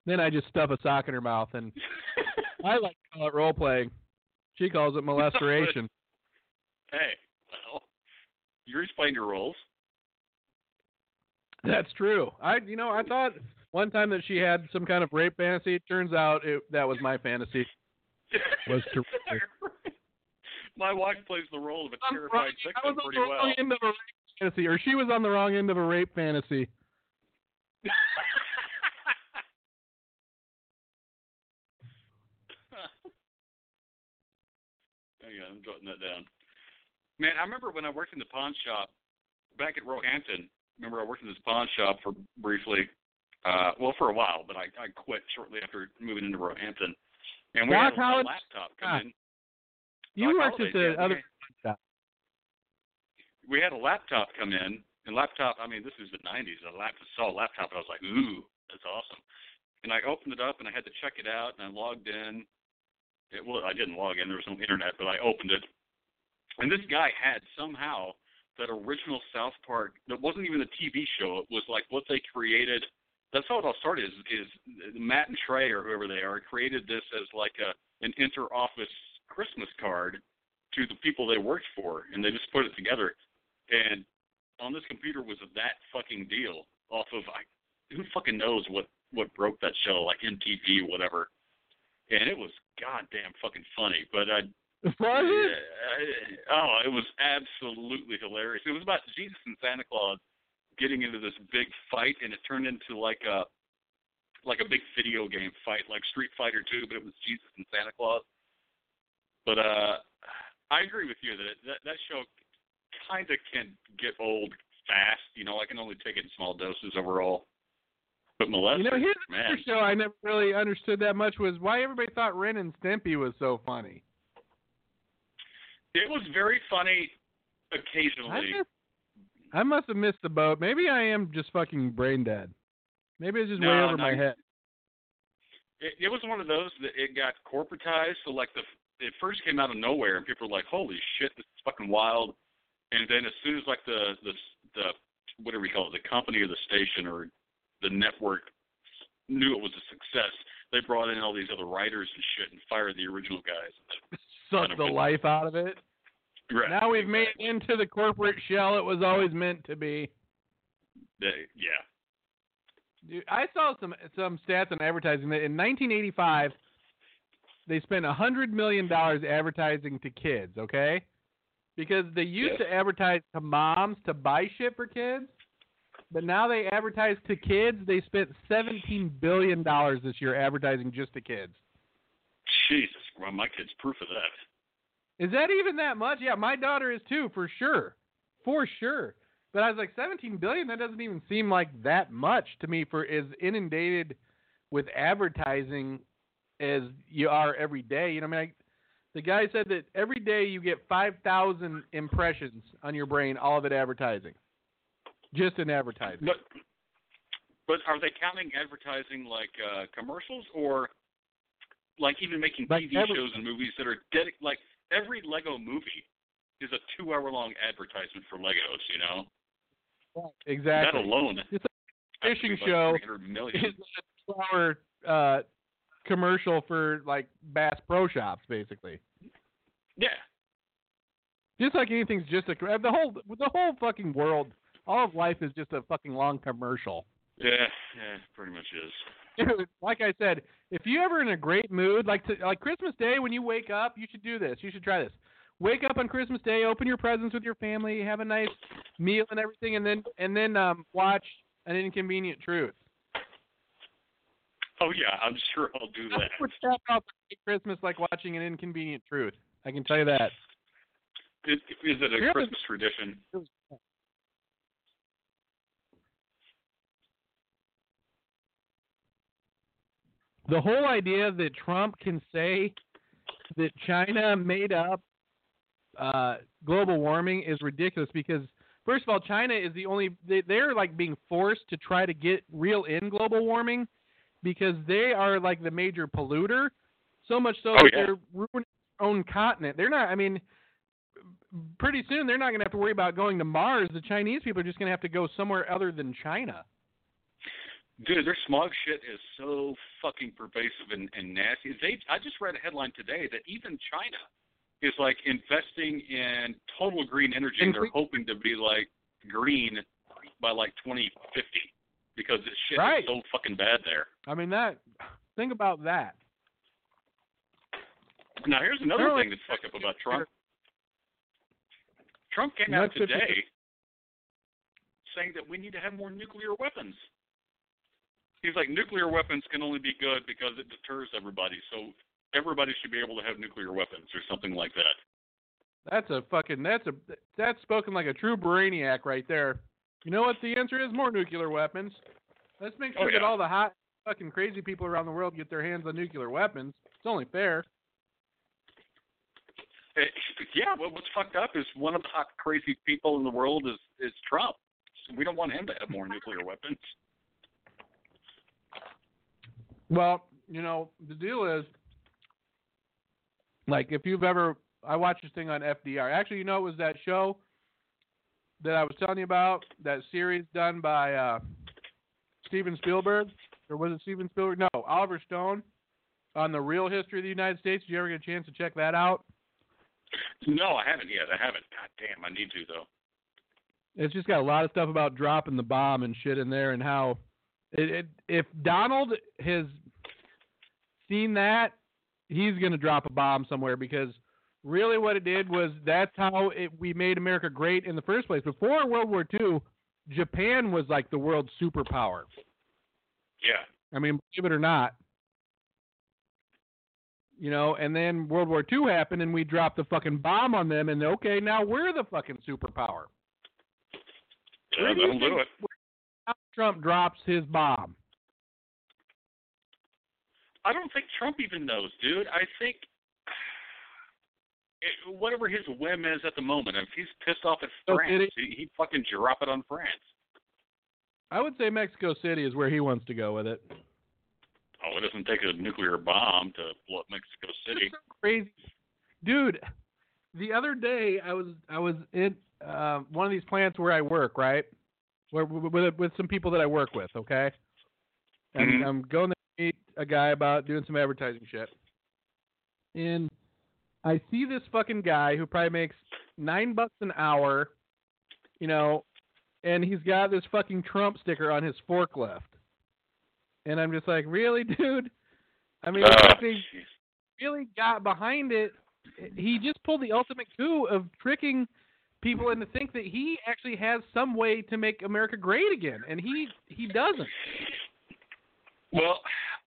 Speaker 3: Then I just stuff a sock in her mouth, and I like to call it role playing. She calls it molestation.
Speaker 4: hey, well. You're just playing your roles.
Speaker 3: That's true. I, you know, I thought one time that she had some kind of rape fantasy. It turns out it, that was my fantasy. Was to-
Speaker 4: My wife plays the role of a
Speaker 3: the
Speaker 4: terrified
Speaker 3: wrong- I
Speaker 4: victim
Speaker 3: was on
Speaker 4: pretty
Speaker 3: the
Speaker 4: well.
Speaker 3: wrong end of a rape fantasy, or she was on the wrong end of a rape fantasy.
Speaker 4: Hang on, I'm jotting that down. Man, I remember when I worked in the pawn shop back at Roehampton. Remember, I worked in this pawn shop for briefly. Uh, well, for a while, but I, I quit shortly after moving into Roehampton. And we had a, laptop
Speaker 3: Ah.
Speaker 4: come in.
Speaker 3: You worked at the
Speaker 4: yeah,
Speaker 3: other. Shop.
Speaker 4: We had a laptop come in, and laptop. I mean, this is the '90s. I laptop, saw a laptop, and I was like, "Ooh, that's awesome." And I opened it up, and I had to check it out, and I logged in. It well, I didn't log in. There was no internet, but I opened it, and this guy had somehow that original South Park. That wasn't even a TV show. It was like what they created. That's how it all started. Is, is Matt and Trey or whoever they are created this as like a an inter-office Christmas card to the people they worked for, and they just put it together. And on this computer was that fucking deal off of I, who fucking knows what what broke that show like MTV whatever. And it was goddamn fucking funny, but I
Speaker 3: Was it?
Speaker 4: uh, oh, it was absolutely hilarious. It was about Jesus and Santa Claus getting into this big fight, and it turned into like a like a big video game fight, like Street Fighter 2, but it was Jesus and Santa Claus. But uh, I agree with you that it, that that show kind of can get old fast. You know, I can only take it in small doses overall. But molesters,
Speaker 3: You know, here's
Speaker 4: man,
Speaker 3: another show I never really understood that much was why everybody thought Ren and Stimpy was so funny.
Speaker 4: It was very funny
Speaker 3: I,
Speaker 4: occasionally.
Speaker 3: just, I must have missed the boat. Maybe I am just fucking brain dead. Maybe it's just way over
Speaker 4: no,
Speaker 3: my head.
Speaker 4: it, it was one of those that it got corporatized. So like the it first came out of nowhere, and people were like, "Holy shit, this is fucking wild!" And then as soon as like the the the whatever we call it, the company or the station or the network knew it was a success, they brought in all these other writers and shit and fired the original guys.
Speaker 3: Sucked the life out of it.
Speaker 4: Right.
Speaker 3: Now we've made it into the corporate shell it was always meant to be.
Speaker 4: They, yeah.
Speaker 3: Dude, I saw some some stats on advertising that in 1985 they spent a hundred million dollars advertising to kids. Okay, because they used
Speaker 4: Yes.
Speaker 3: to advertise to moms to buy shit for kids, but now they advertise to kids. They spent 17 billion dollars this year advertising just to kids.
Speaker 4: Jesus, well, my kid's proof of that.
Speaker 3: Is that even that much? Yeah, my daughter is too, for sure, for sure. But I was like, 17 billion. That doesn't even seem like that much to me for as inundated with advertising as you are every day. You know, what I mean, I, the guy said that every day you get 5,000 impressions on your brain, all of it advertising, just in advertising.
Speaker 4: But but are they counting advertising like uh commercials or like even making
Speaker 3: Like
Speaker 4: TV
Speaker 3: every-
Speaker 4: shows and movies that are dedic like every Lego movie is a two hour long advertisement for Legos, you know?
Speaker 3: Exactly.
Speaker 4: That alone
Speaker 3: It's a fishing
Speaker 4: like
Speaker 3: show. It's a two-hour uh, commercial for like Bass Pro Shops, basically.
Speaker 4: yeah.
Speaker 3: Just like anything's just a the whole the whole fucking world, all of life is just a fucking long commercial.
Speaker 4: Yeah, yeah, pretty much is.
Speaker 3: Dude, like I said, if you ever in a great mood, like to, like Christmas Day when you wake up, you should do this. You should try this. Wake up on Christmas Day, open your presents with your family, have a nice meal and everything, and then and then um, watch an Inconvenient Truth.
Speaker 4: Oh yeah, I'm sure I'll do that.
Speaker 3: would out Christmas like watching an Inconvenient Truth. I can tell you that.
Speaker 4: Is, is it a Christmas tradition?
Speaker 3: The whole idea that Trump can say that China made up uh, global warming is ridiculous because first of all, China is the only they, they're like being forced to try to get real in global warming because they are like the major polluter. So much so
Speaker 4: Oh,
Speaker 3: that
Speaker 4: yeah.
Speaker 3: they're ruining their own continent. They're not. I mean, pretty soon they're not going to have to worry about going to Mars. The Chinese people are just going to have to go somewhere other than China.
Speaker 4: Dude, their smog shit is so fucking pervasive and, and nasty. They, I just read a headline today that even China is like investing in total green energy.
Speaker 3: And
Speaker 4: they're hoping to be like green by like 2050 because this shit
Speaker 3: Right.
Speaker 4: is so fucking bad there.
Speaker 3: I mean that. Think about that.
Speaker 4: Now here's another
Speaker 3: They're
Speaker 4: thing that's fucked up about Trump. Trump came out today saying that we need to have more nuclear weapons. He's like, nuclear weapons can only be good because it deters everybody. So everybody should be able to have nuclear weapons or something like that.
Speaker 3: That's a fucking. That's a. That's spoken like a true brainiac right there. You know what the answer is? More nuclear weapons. Let's make sure
Speaker 4: Oh,
Speaker 3: that all the hot fucking crazy people around the world get their hands on nuclear weapons. It's only fair.
Speaker 4: Eh, yeah, but what's fucked up is one of the hot crazy people in the world is is Trump. So we don't want him to have more nuclear weapons.
Speaker 3: Well, you know, the deal is, like, if you've ever, I watched this thing on FDR. Actually, you know, it was that show that I was telling you about, that series done by uh, Steven Spielberg, or was it Steven Spielberg? No, Oliver Stone, on the real history of the United States. Did you ever get a chance to check that out?
Speaker 4: No, I haven't yet. I haven't. God damn, I need to though.
Speaker 3: It's just got a lot of stuff about dropping the bomb and shit in there, and how it, it if Donald has seen that, he's gonna drop a bomb somewhere because really what it did was that's how it, we made America great in the first place. Before World War II, Japan was like the world's superpower.
Speaker 4: Yeah.
Speaker 3: I mean, believe it or not. You know, and then World War II happened, and we dropped the fucking bomb on them, and okay, now we're the fucking superpower.
Speaker 4: Yeah,
Speaker 3: Where do you
Speaker 4: that'll do it.
Speaker 3: Trump drops his bomb.
Speaker 4: I don't think Trump even knows, dude. I think it, whatever his whim is at the moment, if he's pissed off at France,
Speaker 3: did he-
Speaker 4: he, he'd fucking drop it on France.
Speaker 3: I would say Mexico City is where he wants to go with it.
Speaker 4: Oh, it doesn't take a nuclear bomb to blow up Mexico City.
Speaker 3: So crazy, dude. The other day, I was I was in uh, one of these plants where I work, right? Where with with some people that I work with, okay. And
Speaker 4: Mhm.
Speaker 3: I'm going a guy about doing some advertising shit, and I see this fucking guy who probably makes nine bucks an hour, you know, and he's got this fucking Trump sticker on his forklift, and I'm just like, really, dude? I mean,
Speaker 4: Oh,
Speaker 3: think really got behind it. He just pulled the ultimate coup of tricking people into think that he actually has some way to make America great again, and he he doesn't.
Speaker 4: Well,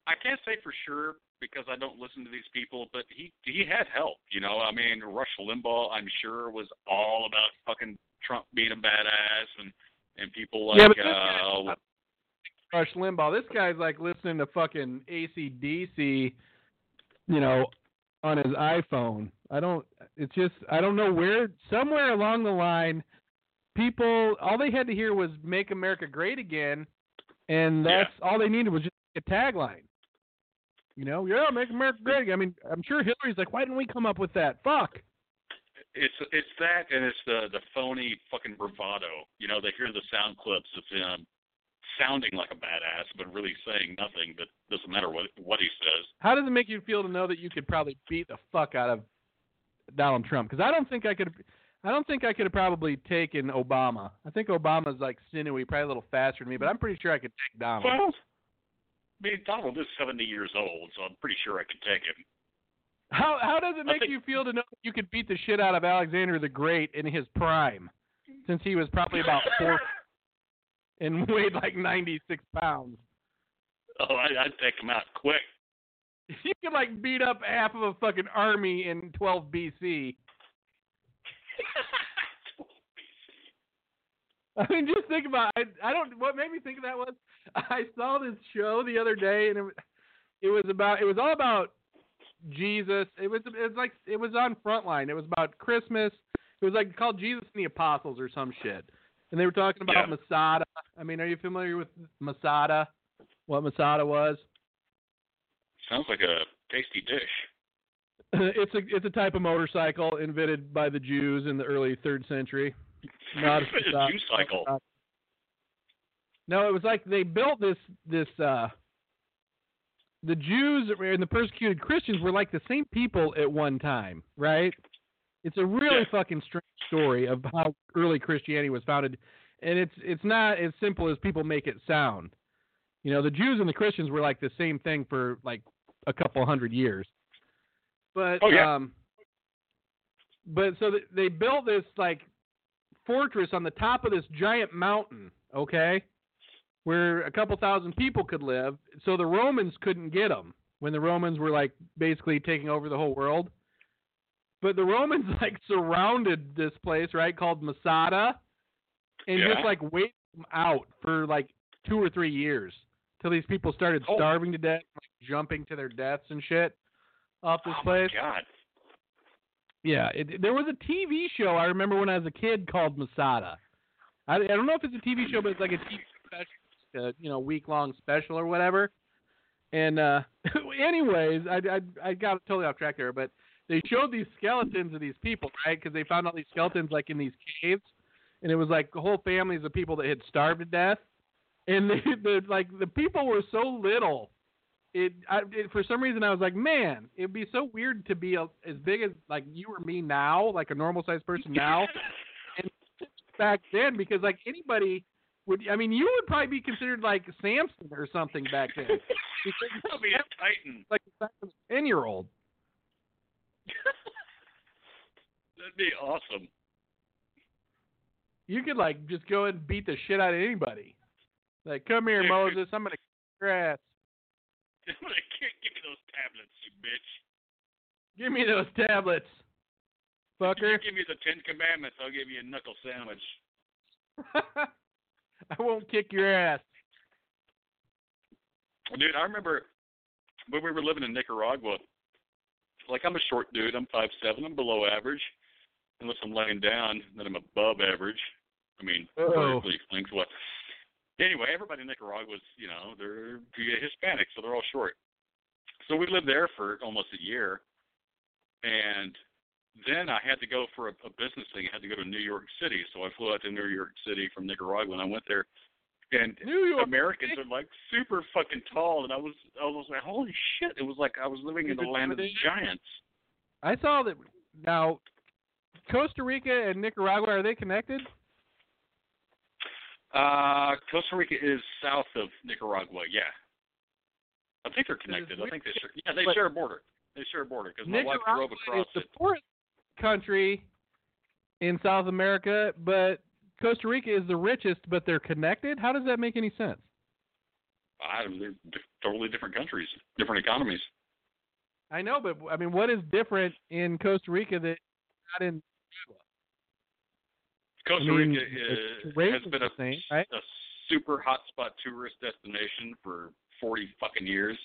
Speaker 4: I can't say for sure because I don't listen to these people, but he he had help. You know, I mean, Rush Limbaugh, I'm sure, was all about fucking Trump being a badass and and people like
Speaker 3: Yeah, but this guy-
Speaker 4: uh,
Speaker 3: Rush Limbaugh, this guy's like listening to fucking ACDC, you know, on his iPhone. I don't. It's just I don't know where. Somewhere along the line, people all they had to hear was "Make America Great Again," and
Speaker 4: Yeah.
Speaker 3: that's all they needed was just a tagline. You know, yeah, make America great again. I mean, I'm sure Hillary's like, why didn't we come up with that? Fuck.
Speaker 4: it's it's that and it's the the phony fucking bravado. You know, they hear the sound clips of him sounding like a badass, but really saying nothing. But doesn't matter what what he says.
Speaker 3: How does it make you feel to know that you could probably beat the fuck out of Donald Trump? Because I don't think I could. I don't think I could have probably taken Obama. I think Obama's like sinewy, probably a little faster than me, but I'm pretty sure I could take Donald.
Speaker 4: Well, I mean, Donald is 70 years old, so I'm pretty sure I could take him.
Speaker 3: How how does it make
Speaker 4: think-
Speaker 3: you feel to know that you could beat the shit out of Alexander the Great in his prime, since he was probably about four and weighed like 96 pounds?
Speaker 4: Oh, I, I'd take him out quick.
Speaker 3: You could like beat up half of a fucking army in 12 BC. I mean, just think about. I I don't. What made me think of that was I saw this show the other day, and it was it was about. It was all about Jesus. It was it was like it was on Frontline. It was about Christmas. It was like called Jesus and the Apostles or some shit. And they were talking about
Speaker 4: Yeah.
Speaker 3: Masada. I mean, are you familiar with Masada? What Masada was?
Speaker 4: Sounds like a tasty dish.
Speaker 3: it's a it's a type of motorcycle invented by the Jews in the early third century. Not a,
Speaker 4: A Jew cycle.
Speaker 3: No, it was like they built this this uh the Jews and the persecuted Christians were like the same people at one time, right? It's a really
Speaker 4: Yeah.
Speaker 3: fucking strange story of how early Christianity was founded, and it's it's not as simple as people make it sound. You know, the Jews and the Christians were like the same thing for like a couple hundred years. But
Speaker 4: Oh, yeah.
Speaker 3: um but so they built this like fortress on the top of this giant mountain, okay? Where a couple thousand people could live, so the Romans couldn't get them when the Romans were like basically taking over the whole world. But the Romans like surrounded this place, right, called Masada, and
Speaker 4: Yeah.
Speaker 3: just like waited them out for like two or three years till these people started
Speaker 4: Oh.
Speaker 3: starving to death, like jumping to their deaths and shit off this
Speaker 4: oh
Speaker 3: place.
Speaker 4: my god.
Speaker 3: Yeah, it, there was a TV show I remember when I was a kid called Masada. I, I don't know if it's a TV show, but it's like a TV special, uh, you know, week long special or whatever. And uh anyways, I, I I got totally off track there, but they showed these skeletons of these people, right? Because they found all these skeletons like in these caves, and it was like whole families of people that had starved to death. And they, the like the people were so little it, I, it for some reason I was like, man, it'd be so weird to be a, as big as like you or me now, like a normal sized person now, and back then because like anybody would, I mean, you would probably be considered like Samson or something back then,
Speaker 4: That'll be a titan.
Speaker 3: like the size of a ten year old.
Speaker 4: That'd be awesome.
Speaker 3: You could like just go and beat the shit out of anybody. Like, come here, Moses, I'm gonna kick your ass.
Speaker 4: Give me those tablets, you bitch.
Speaker 3: Give me those tablets,
Speaker 4: If
Speaker 3: fucker.
Speaker 4: you give me the Ten Commandments, I'll give you a knuckle sandwich.
Speaker 3: I won't kick your ass.
Speaker 4: Dude, I remember when we were living in Nicaragua. Like I'm a short dude. I'm five seven. I'm below average, unless I'm laying down. Then I'm above average. I mean, vertically lengthwise. Anyway, everybody in Nicaragua's, you know, they're Hispanic, so they're all short. So we lived there for almost a year, and then I had to go for a, a business thing. I had to go to New York City, so I flew out to New York City from Nicaragua, and I went there. And
Speaker 3: New York.
Speaker 4: Americans are like super fucking tall, and I was I was like, holy shit! It was like I was living in the land of the giants.
Speaker 3: I saw that now Costa Rica and Nicaragua are they connected?
Speaker 4: Uh, Costa Rica is south of Nicaragua. Yeah, I think they're connected. I think they share. Yeah, they share a border. They share a border because my wife drove across
Speaker 3: is the
Speaker 4: it.
Speaker 3: Country in South America, but Costa Rica is the richest, but they're connected. How does that make any sense?
Speaker 4: I, they're di- totally different countries, different economies.
Speaker 3: I know, but I mean, what is different in Costa Rica that not in?
Speaker 4: Costa
Speaker 3: I mean,
Speaker 4: Rica
Speaker 3: the
Speaker 4: uh,
Speaker 3: is,
Speaker 4: has been a,
Speaker 3: same, right?
Speaker 4: a super hotspot tourist destination for 40 fucking years.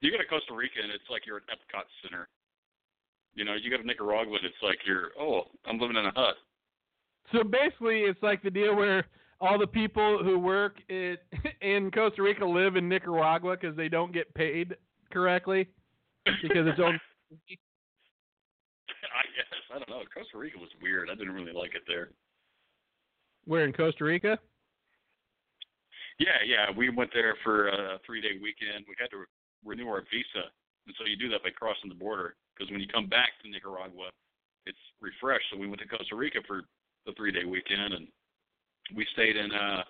Speaker 4: You go to Costa Rica and it's like you're at Epcot Center. You know, you go to Nicaragua and it's like you're, oh, I'm living in a hut.
Speaker 3: So basically, it's like the deal where all the people who work in, in Costa Rica live in Nicaragua because they don't get paid correctly because it's owned.
Speaker 4: I guess. I don't know. Costa Rica was weird. I didn't really like it there.
Speaker 3: We're in Costa Rica.
Speaker 4: Yeah, yeah. We went there for a three day weekend. We had to renew our visa. And so you do that by crossing the border. Because when you come back to Nicaragua, it's refreshed. So we went to Costa Rica for the three day weekend and we stayed in uh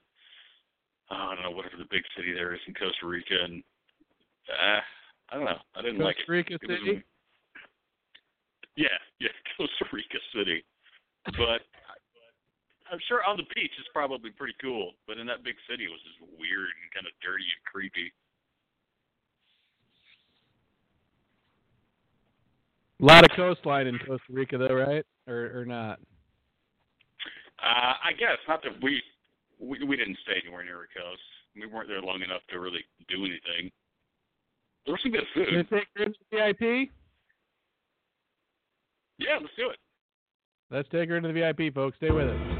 Speaker 4: I don't know, whatever the big city there is in Costa Rica and uh I don't know. I didn't
Speaker 3: Costa
Speaker 4: like it.
Speaker 3: Costa Rica
Speaker 4: It was
Speaker 3: City.
Speaker 4: a- yeah, yeah, Costa Rica City. But I'm sure on the beach it's probably pretty cool, but in that big city it was just weird and kind of dirty and creepy.
Speaker 3: A lot of coastline in Costa Rica, though, right? Or or not?
Speaker 4: Uh, I guess not that we, we we didn't stay anywhere near a coast. We weren't there long enough to really do anything. There was some good food.
Speaker 3: take her into the VIP?
Speaker 4: Yeah, let's do it.
Speaker 3: Let's take her into the VIP, folks. Stay with us.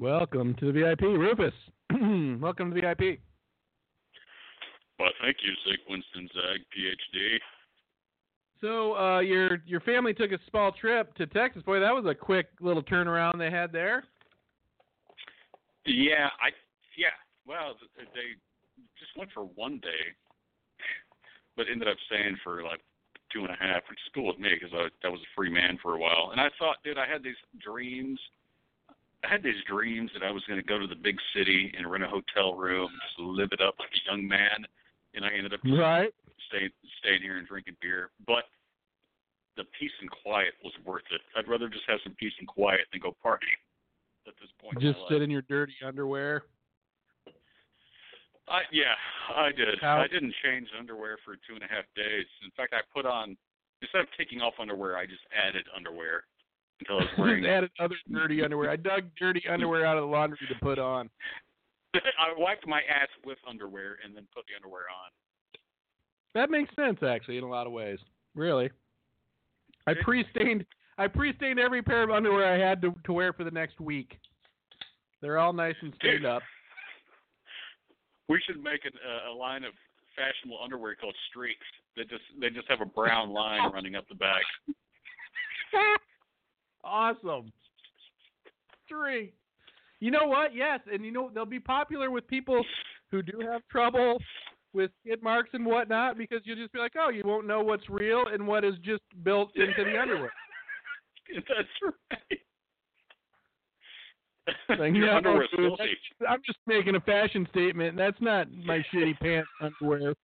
Speaker 3: Welcome to the VIP, Rufus. Welcome to the VIP.
Speaker 4: Well, thank you, Zig Winston Zag, PhD.
Speaker 3: So uh, your your family took a small trip to Texas. Boy, that was a quick little turnaround they had there.
Speaker 4: Yeah, I yeah. Well, they just went for one day, but ended up staying for like two and a half, which is cool with me because I, I was a free man for a while. And I thought, dude, I had these dreams. I had these dreams that I was going to go to the big city and rent a hotel room, just live it up like a young man. And I ended up just
Speaker 3: Right.
Speaker 4: staying staying here and drinking beer. But the peace and quiet was worth it. I'd rather just have some peace and quiet than go party at this point.
Speaker 3: Just
Speaker 4: in
Speaker 3: sit in your dirty underwear.
Speaker 4: I yeah, I did.
Speaker 3: How-
Speaker 4: I didn't change underwear for two and a half days. In fact, I put on instead of taking off underwear, I just added underwear until I wearing.
Speaker 3: Just added other dirty underwear. I dug dirty underwear out of the laundry to put on.
Speaker 4: I wiped my ass with underwear and then put the underwear on.
Speaker 3: That makes sense actually in a lot of ways. Really. I pre-stained I pre-stained every pair of underwear I had to to wear for the next week. They're all nice and stained up.
Speaker 4: We should make an, uh, a line of fashionable underwear called streaks. They just they just have a brown line running up the back.
Speaker 3: Awesome. Three. You know what? Yes, and you know they'll be popular with people who do have trouble with skid marks and whatnot because you'll just be like, oh, you won't know what's real and what is just built into the underwear.
Speaker 4: That's right.
Speaker 3: Like,
Speaker 4: Your
Speaker 3: no. I'm just making a fashion statement. That's not my shitty pants underwear.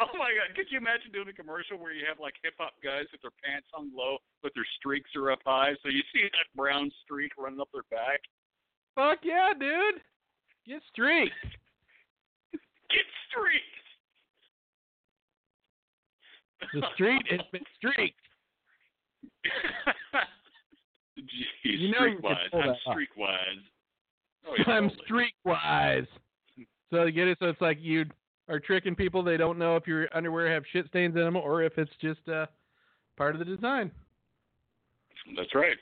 Speaker 4: Oh my god! Could you imagine doing a commercial where you have like hip hop guys with their pants hung low, but their streaks are up high, so you see that brown streak running up their back?
Speaker 3: Fuck yeah, dude. Get streaked.
Speaker 4: Get streaks.
Speaker 3: The street has been streaked.
Speaker 4: Jeez,
Speaker 3: You know
Speaker 4: streakwise.
Speaker 3: pull
Speaker 4: I'm
Speaker 3: that off.
Speaker 4: streakwise. Oh, yeah,
Speaker 3: I'm
Speaker 4: totally.
Speaker 3: streetwise. So you get it. So it's like you are tricking people. They don't know if your underwear have shit stains in them or if it's just uh, part of the design.
Speaker 4: That's right.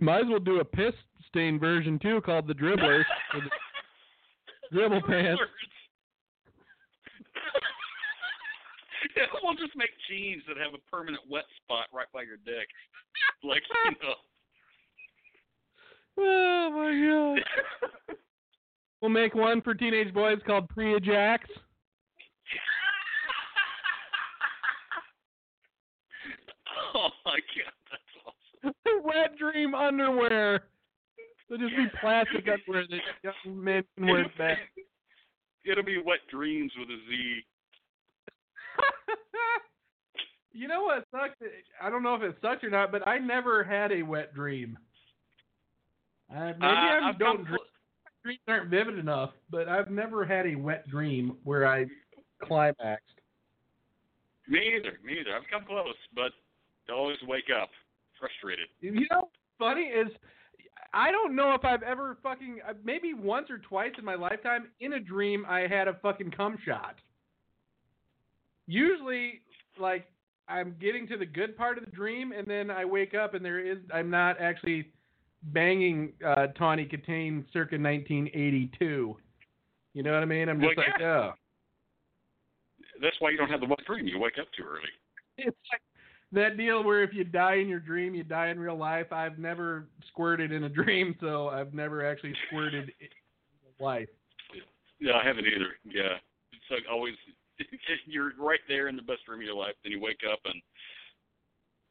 Speaker 3: Might as well do a piss stain version too, called the dribblers. the dribble pants.
Speaker 4: yeah, we'll just make jeans that have a permanent wet spot right by your dick. Like, you know.
Speaker 3: Oh my god. We'll make one for teenage boys called Pre-Ajax.
Speaker 4: oh my god, that's awesome.
Speaker 3: Wet dream underwear. They'll just be plastic underwear that young men can wear back.
Speaker 4: It'll be wet dreams with a Z.
Speaker 3: you know what sucks? I don't know if it sucks or not, but I never had a wet dream. Uh, maybe
Speaker 4: Uh,
Speaker 3: I
Speaker 4: I've
Speaker 3: don't dream, dreams aren't vivid enough, but I've never had a wet dream where I climaxed.
Speaker 4: Me either. Me either. I've come close, but I always wake up frustrated.
Speaker 3: You know, what's funny is I don't know if I've ever fucking uh, maybe once or twice in my lifetime in a dream I had a fucking cum shot. Usually, like I'm getting to the good part of the dream, and then I wake up and there is I'm not actually banging uh, Tawny Kitaen circa 1982. You know what I mean? I'm just
Speaker 4: Well,
Speaker 3: like,
Speaker 4: yeah.
Speaker 3: oh.
Speaker 4: That's why you don't have the wet dream. You wake up too early.
Speaker 3: It's like that deal where if you die in your dream, you die in real life. I've never squirted in a dream, so I've never actually squirted in real life.
Speaker 4: Yeah, I haven't either. Yeah, it's like always you're right there in the best dream of your life. Then you wake up and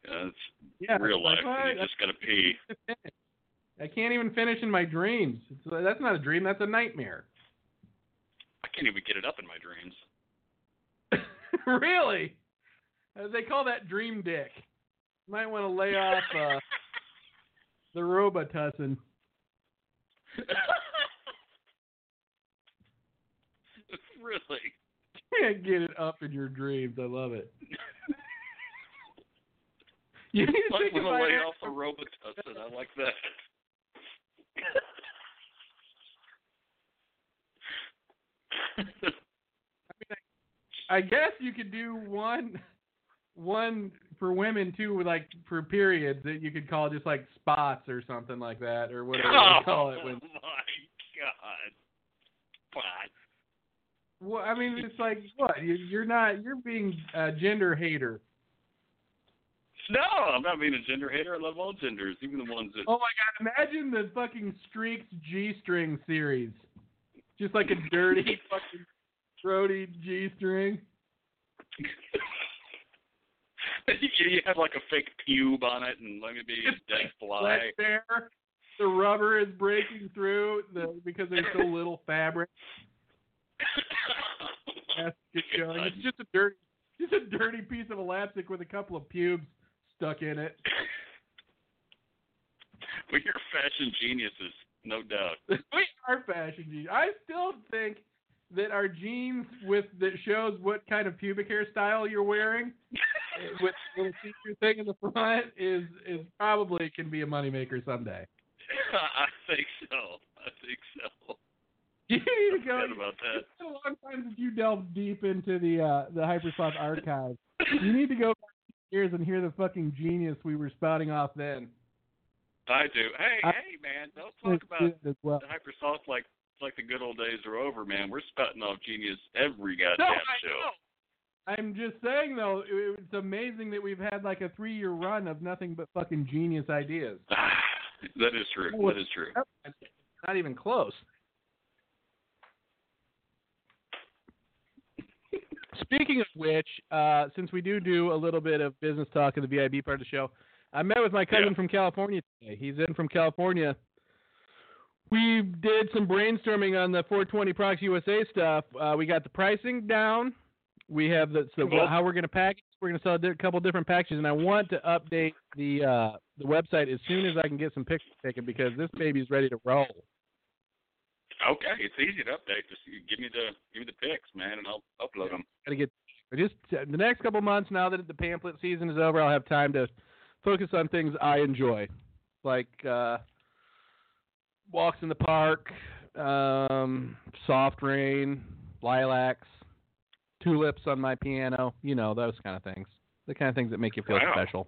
Speaker 4: uh, it's
Speaker 3: Yeah,
Speaker 4: real life, and you just gotta pee.
Speaker 3: I can't even finish in my dreams. It's, that's not a dream. That's a nightmare.
Speaker 4: I can't even get it up in my dreams.
Speaker 3: really? Uh, they call that dream dick. Might want to lay off uh, the Robitussin.
Speaker 4: really?
Speaker 3: Can't get it up in your dreams. I love it. You need to
Speaker 4: Might
Speaker 3: think
Speaker 4: want to
Speaker 3: about
Speaker 4: lay off the Robitussin. I like that.
Speaker 3: I guess you could do one, one for women too, like for periods that you could call just like spots or something like that, or whatever
Speaker 4: oh
Speaker 3: they call it. When,
Speaker 4: my god! What?
Speaker 3: well, I mean, it's like what you're not you're being a gender hater.
Speaker 4: No, I'm not being a gender hater. I love all genders, even the ones that.
Speaker 3: Oh my god! Imagine the fucking Streaks G-string series, just like a dirty fucking throaty G-string.
Speaker 4: you have like a fake pube on it, and let me be a dead fly.
Speaker 3: There. The rubber is breaking through the because there's so little fabric. That's showing. It's just a dirty, just a dirty piece of elastic with a couple of pubes stuck in it.
Speaker 4: We're fashion geniuses, no doubt.
Speaker 3: we are fashion jeans. I still think that our jeans with that shows what kind of pubic hairstyle you're wearing with the little feature thing in the front is is probably can be a moneymaker someday.
Speaker 4: I think so. I think so.
Speaker 3: You need to go.
Speaker 4: About that.
Speaker 3: It's been a long time since you delved deep into the uh, the Hypersoft archive. You need to go years and hear the fucking genius we were spouting off then.
Speaker 4: I do. Hey,
Speaker 3: I-
Speaker 4: hey, man! Don't talk about
Speaker 3: well.
Speaker 4: the hypersoft like like the good old days are over, man. We're spouting off genius every
Speaker 3: No,
Speaker 4: goddamn
Speaker 3: I
Speaker 4: show.
Speaker 3: know. I'm just saying though, it- it's amazing that we've had like a three year run of nothing but fucking genius ideas.
Speaker 4: that is true. That is true.
Speaker 3: Not even close. Speaking of which, uh, since we do do a little bit of business talk in the VIB part of the show, I met with my cousin
Speaker 4: Yeah.
Speaker 3: from California today. He's in from California. We did some brainstorming on the 420 Prox USA stuff. Uh, we got the pricing down. We have the so
Speaker 4: Cool.
Speaker 3: how we're going to package. We're going to sell a di- couple different packages, and I want to update the uh, the website as soon as I can get some pictures taken because this baby's ready to roll.
Speaker 4: Okay, it's easy to update. Just give me the give me the pics, man, and I'll upload them.
Speaker 3: Got to get just the next couple months. Now that the pamphlet season is over, I'll have time to focus on things I enjoy, like uh, walks in the park, um, soft rain, lilacs, tulips on my piano. You know those kind of things. The kind of things that make you feel
Speaker 4: Wow.
Speaker 3: special.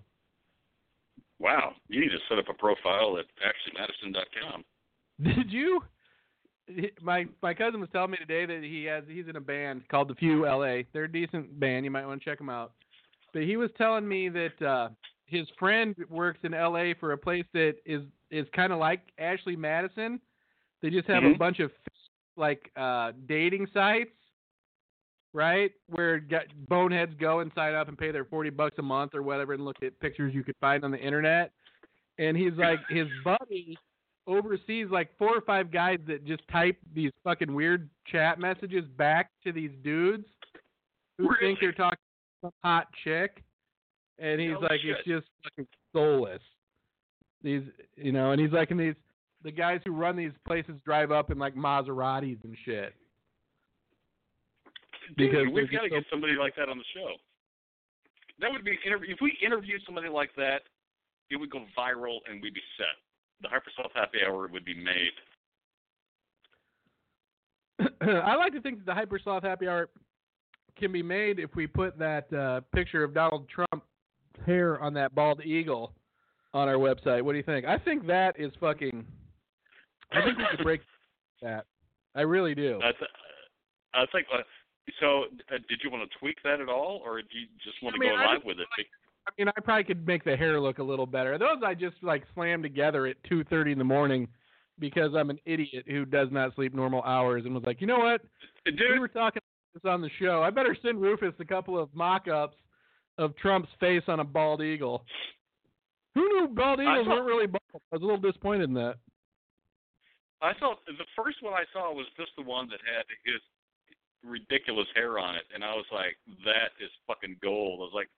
Speaker 4: Wow, you need to set up a profile at ashleymadison.com.
Speaker 3: Did you? My my cousin was telling me today that he has he's in a band called The Few LA. They're a decent band. You might want to check them out. But he was telling me that uh his friend works in LA for a place that is is kind of like Ashley Madison. They just have a
Speaker 4: Mhm.
Speaker 3: bunch of like uh dating sites, right? Where boneheads go and sign up and pay their 40 bucks a month or whatever and look at pictures you could find on the internet. And he's like his buddy oversees like four or five guys that just type these fucking weird chat messages back to these dudes who think they're talking to some hot chick, and he's
Speaker 4: No
Speaker 3: like,
Speaker 4: shit.
Speaker 3: it's just fucking soulless. These, you know, and he's like, and these the guys who run these places drive up in like Maseratis and shit.
Speaker 4: Dude,
Speaker 3: Because
Speaker 4: we've got to
Speaker 3: just
Speaker 4: get somebody like that on the show. That would be interview. If we interviewed somebody like that, it would go viral and we'd be set. The Hypersoft Happy Hour would be made.
Speaker 3: I like to think that the Hypersoft Happy Hour can be made if we put that uh, picture of Donald Trump hair on that bald eagle on our website. What do you think? I think that is fucking. I think we could break that. I really do.
Speaker 4: That's. I think. Uh, so, uh, did you want to tweak that at all, or do you just want
Speaker 3: I
Speaker 4: to
Speaker 3: mean,
Speaker 4: go
Speaker 3: I
Speaker 4: live with it?
Speaker 3: I mean, I probably could make the hair look a little better. Those I just like slammed together at two thirty in the morning because I'm an idiot who does not sleep normal hours and was like, you know what?
Speaker 4: Dude,
Speaker 3: we were talking about this on the show. I better send Rufus a couple of mock-ups of Trump's face on a bald eagle. Who knew bald eagles
Speaker 4: saw-
Speaker 3: weren't really bald? I was a little disappointed in that.
Speaker 4: I saw the first one I saw was just the one that had his ridiculous hair on it, and I was like, "That is fucking gold." I was like,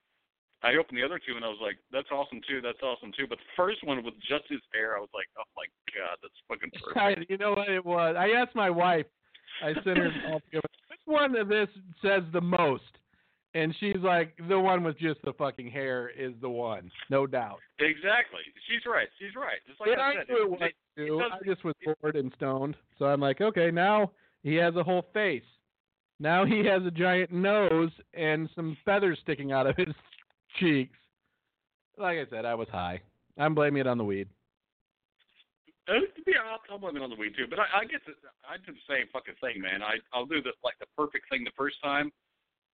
Speaker 4: I opened the other two, and I was like, "That's awesome too. That's awesome too." But the first one with just his hair, I was like, "Oh my god, that's fucking perfect."
Speaker 3: You know what it was? I asked my wife. I sent her all together. Which one of this says the most? And she's like, the one with just the fucking hair is the one, no doubt.
Speaker 4: exactly. She's right. She's right. Just like
Speaker 3: and
Speaker 4: I
Speaker 3: I knew it was too. I just was bored and stoned, so I'm like, okay, now he has a whole face. Now he has a giant nose and some feathers sticking out of his cheeks. Like I said, I was high. I'm blaming it on the weed.
Speaker 4: Yeah, I'll, I'll blame it on the weed too. But I, I the, I do the same fucking thing, man. I I'll do the like the perfect thing the first time,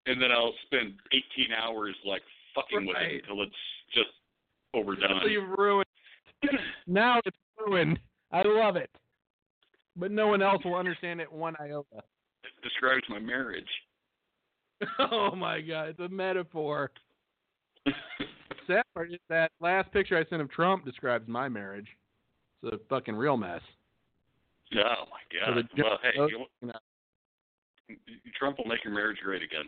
Speaker 4: and then I'll spend 18 hours like fucking with it until it's just overdone.
Speaker 3: So you've ruined. Now it's ruined. I love it. But no one else will understand it one iota.
Speaker 4: it describes my marriage.
Speaker 3: oh my god, it's a metaphor. Sad part is that last picture I sent of Trump describes my marriage. It's a fucking real mess.
Speaker 4: oh my god.
Speaker 3: the-
Speaker 4: well, hey, you, Trump will make your marriage great again.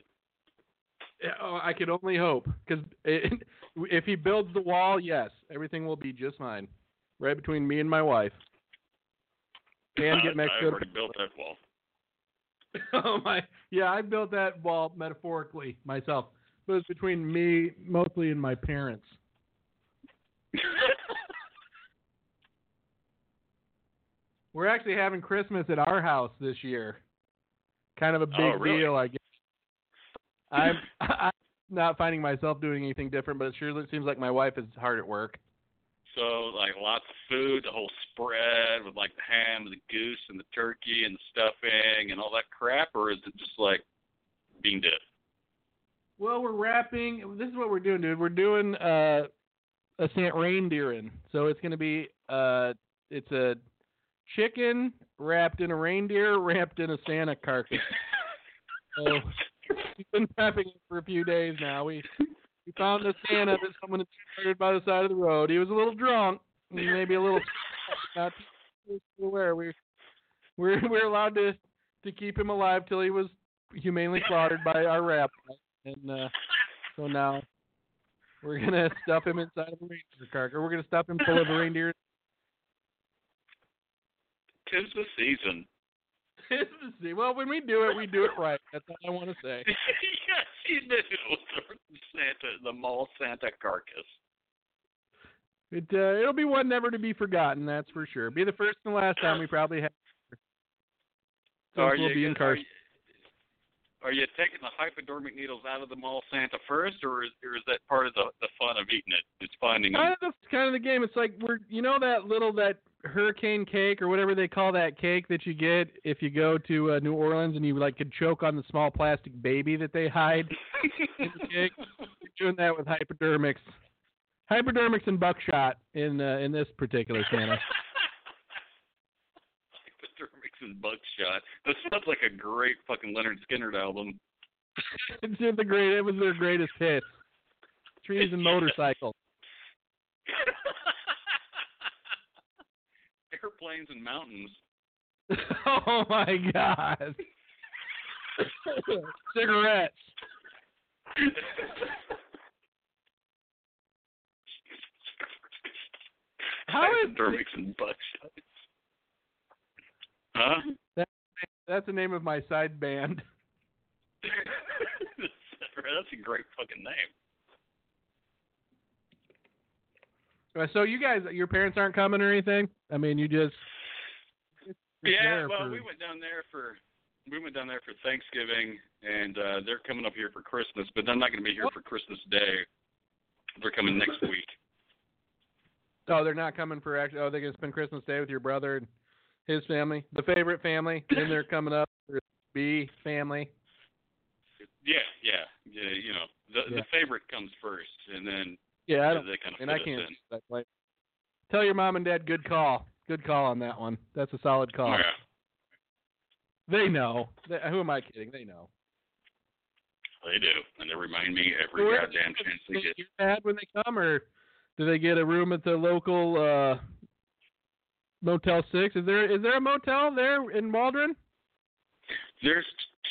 Speaker 3: Oh, I could only hope because if he builds the wall, yes, everything will be just fine, right between me and my wife. And get
Speaker 4: I
Speaker 3: Mexico.
Speaker 4: already built that wall.
Speaker 3: oh my, yeah, I built that wall metaphorically myself, but it's between me mostly and my parents. We're actually having Christmas at our house this year. Kind of a big
Speaker 4: Oh, really?
Speaker 3: deal, I guess. I'm I'm not finding myself doing anything different, but it sure seems like my wife is hard at work.
Speaker 4: So like lots of food, the whole spread with like the ham, the goose, and the turkey, and the stuffing, and all that crap, or is it just like bean dip?
Speaker 3: Well, we're wrapping. This is what we're doing, dude. We're doing uh, a Saint reindeering. So it's going to be uh, it's a chicken wrapped in a reindeer wrapped in a Santa carcass. So we've been prepping it for a few days now. We we found a Santa that someone had started by the side of the road. He was a little drunk, maybe a little not aware. We we're we're allowed to to keep him alive till he was humanely slaughtered by our rabbi, and uh, so now we're gonna stuff him inside of a reindeer carcass. We're gonna stuff him full of reindeer.
Speaker 4: Tis the season. Tis the season.
Speaker 3: well, when we do it, we do it right. That's all I want to say.
Speaker 4: yes, you do. Santa, the mall Santa carcass.
Speaker 3: It uh, it'll be one never to be forgotten. That's for sure. Be the first and last time we probably have.
Speaker 4: So
Speaker 3: we'll be in
Speaker 4: gonna- are
Speaker 3: Carson.
Speaker 4: Are you taking the hypodermic needles out of the mall Santa first, or is, or is that part of the the fun of eating it? It's finding them.
Speaker 3: Kind of, that's kind of the game. It's like we're, you know, that little that hurricane cake or whatever they call that cake that you get if you go to uh, New Orleans and you like could choke on the small plastic baby that they hide in the cake. We're doing that with hypodermics, hypodermics and buckshot in uh, in this particular Santa.
Speaker 4: And buckshot. That sounds like a great fucking Lynyrd Skynyrd album.
Speaker 3: it's the great. It was their greatest hit. Trees and motorcycles.
Speaker 4: Airplanes and mountains.
Speaker 3: oh my god. Cigarettes. How is
Speaker 4: and buckshot. Huh?
Speaker 3: that's the name of my side band.
Speaker 4: That's a great fucking name.
Speaker 3: Uh, So you guys, your parents aren't coming or anything? I mean, you just
Speaker 4: Yeah, well,
Speaker 3: for-
Speaker 4: we went down there for we went down there for Thanksgiving, and uh they're coming up here for Christmas, but they're not going to be here for Christmas Day. They're coming next week.
Speaker 3: Oh, they're not coming for actually. Oh, they're gonna spend Christmas Day with your brother and his family, the favorite family. and they're coming up B family.
Speaker 4: Yeah, yeah, yeah. You know, the
Speaker 3: Yeah.
Speaker 4: the favorite comes first, and then
Speaker 3: Yeah, I don't.
Speaker 4: they kind of
Speaker 3: And I can't. that way. Tell your mom and dad, good call. Good call on that one. That's a solid call.
Speaker 4: Yeah.
Speaker 3: They know. They, who am I kidding? They know.
Speaker 4: They do, and they remind me every
Speaker 3: Where-
Speaker 4: goddamn chance they get.
Speaker 3: your dad when they come, or do they get a room at the local uh Motel Six? Is there is there a motel there in Waldron?
Speaker 4: There's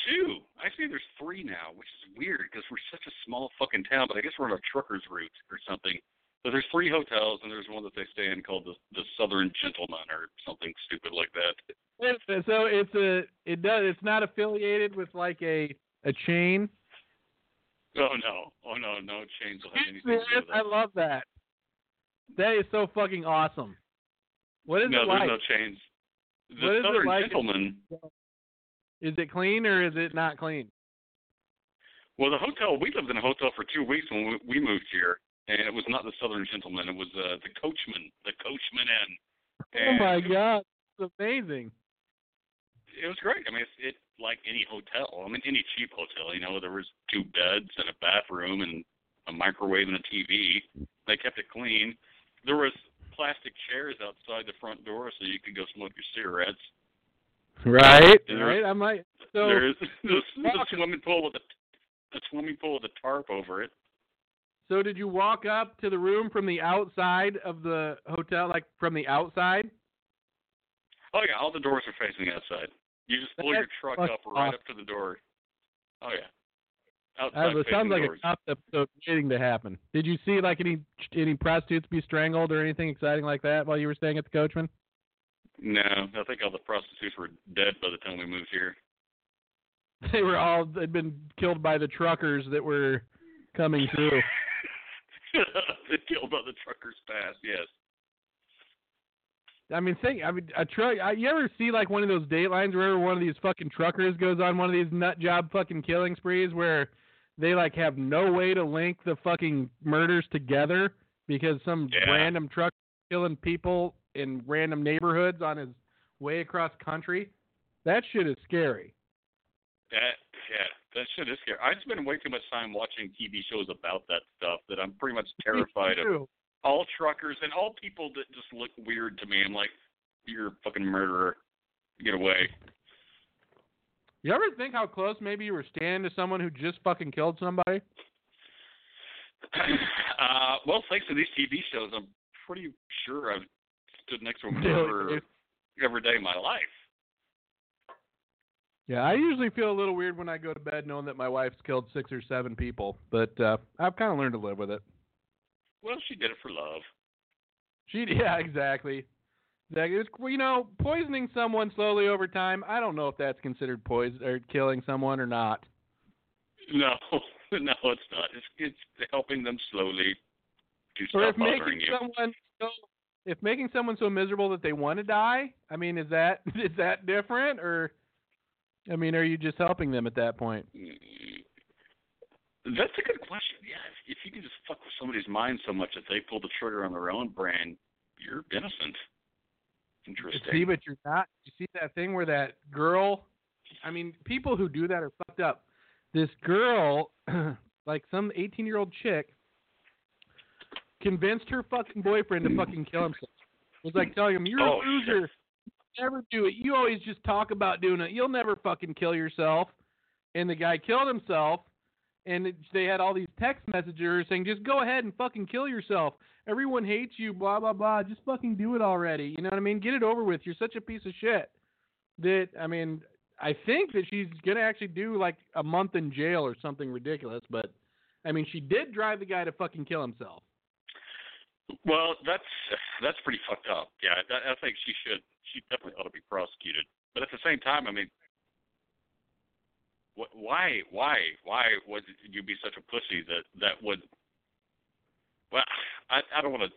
Speaker 4: two. Actually, there's three now, which is weird because we're such a small fucking town. But I guess we're on a trucker's route or something. But there's three hotels, and there's one that they stay in called the the Southern Gentleman or something stupid like that.
Speaker 3: Wait a minute, So it's a it does it's not affiliated with like a a chain.
Speaker 4: Oh no! Oh no! No chains will have anything to do
Speaker 3: Serious?
Speaker 4: with
Speaker 3: I love that. That is so fucking awesome. What is
Speaker 4: no,
Speaker 3: it
Speaker 4: there's no chains. The
Speaker 3: What
Speaker 4: Southern
Speaker 3: like?
Speaker 4: Gentleman.
Speaker 3: Is it clean or is it not clean?
Speaker 4: Well, the hotel we lived in a hotel for two weeks when we, we moved here, and it was not the Southern Gentleman. It was uh, the Coachman, the Coachman Inn.
Speaker 3: Oh my god, it's amazing.
Speaker 4: it was great. I mean, it's it like any hotel. I mean, any cheap hotel. You know, there was two beds and a bathroom and a microwave and a TV. They kept it clean. There was plastic chairs outside the front door so you could go smoke your cigarettes.
Speaker 3: Right. Right. I might. So
Speaker 4: There's the, the swimming pool with a the swimming pool with a tarp over it.
Speaker 3: so did you walk up to the room from the outside of the hotel, like from the outside?
Speaker 4: Oh yeah, all the doors are facing outside. You just pull your truck up right
Speaker 3: awesome.
Speaker 4: up to the door. Oh yeah. Outside
Speaker 3: it sounds like
Speaker 4: doors.
Speaker 3: a concept episode waiting to happen. Did you see like any any prostitutes be strangled or anything exciting like that while you were staying at the Coachman?
Speaker 4: No, I think all the prostitutes were dead by the time we moved here.
Speaker 3: They were all had been killed by the truckers that were coming through.
Speaker 4: killed by the truckers pass. Yes.
Speaker 3: I mean, think. I mean, a truck. I, you ever see like one of those datelines where one of these fucking truckers goes on one of these nut job fucking killing sprees where they like have no way to link the fucking murders together because some
Speaker 4: Yeah.
Speaker 3: random truck killing people in random neighborhoods on his way across country. That shit is scary.
Speaker 4: That yeah, that shit is scary. I spend way too much time watching TV shows about that stuff that I'm pretty much terrified of all truckers and all people that just look weird to me. I'm like, you're a fucking murderer. Get away.
Speaker 3: You ever think how close maybe you were standing to someone who just fucking killed somebody?
Speaker 4: uh, well, thanks to these TV shows, I'm pretty sure I've stood next to a murderer every day of my life.
Speaker 3: Yeah, I usually feel a little weird when I go to bed knowing that my wife's killed six or seven people, but uh, I've kind of learned to live with it.
Speaker 4: Well, she did it for love.
Speaker 3: She, yeah, exactly. Exactly. You know, poisoning someone slowly over time. I don't know if that's considered poison or killing someone or not.
Speaker 4: No, no, it's not. It's it's helping them slowly to
Speaker 3: Or
Speaker 4: stop
Speaker 3: if making
Speaker 4: bothering you.
Speaker 3: someone so, if making someone so miserable that they want to die. I mean, is that is that different or? I mean, are you just helping them at that point?
Speaker 4: Mm, That's a good question. Yeah, if, if you can just fuck with somebody's mind so much that they pull the trigger on their own brain, you're innocent. Interesting.
Speaker 3: See, but you're not. You see that thing where that girl? I mean, people who do that are fucked up. This girl, like some 18 year old chick, convinced her fucking boyfriend to fucking kill himself. Was like telling him, "You're
Speaker 4: Oh,
Speaker 3: a loser. Never do it. You always just talk about doing it. You'll never fucking kill yourself." And the guy killed himself. And it, they had all these text messengers saying, "Just go ahead and fucking kill yourself. Everyone hates you. Blah blah blah. Just fucking do it already. You know what I mean? Get it over with. You're such a piece of shit." That I mean, I think that she's gonna actually do like a month in jail or something ridiculous. But I mean, she did drive the guy to fucking kill himself.
Speaker 4: Well, that's that's pretty fucked up. Yeah, that, I think she should. She definitely ought to be prosecuted. But at the same time, I mean, wh- why, why, why would you be such a pussy that that would? Well, I I don't want to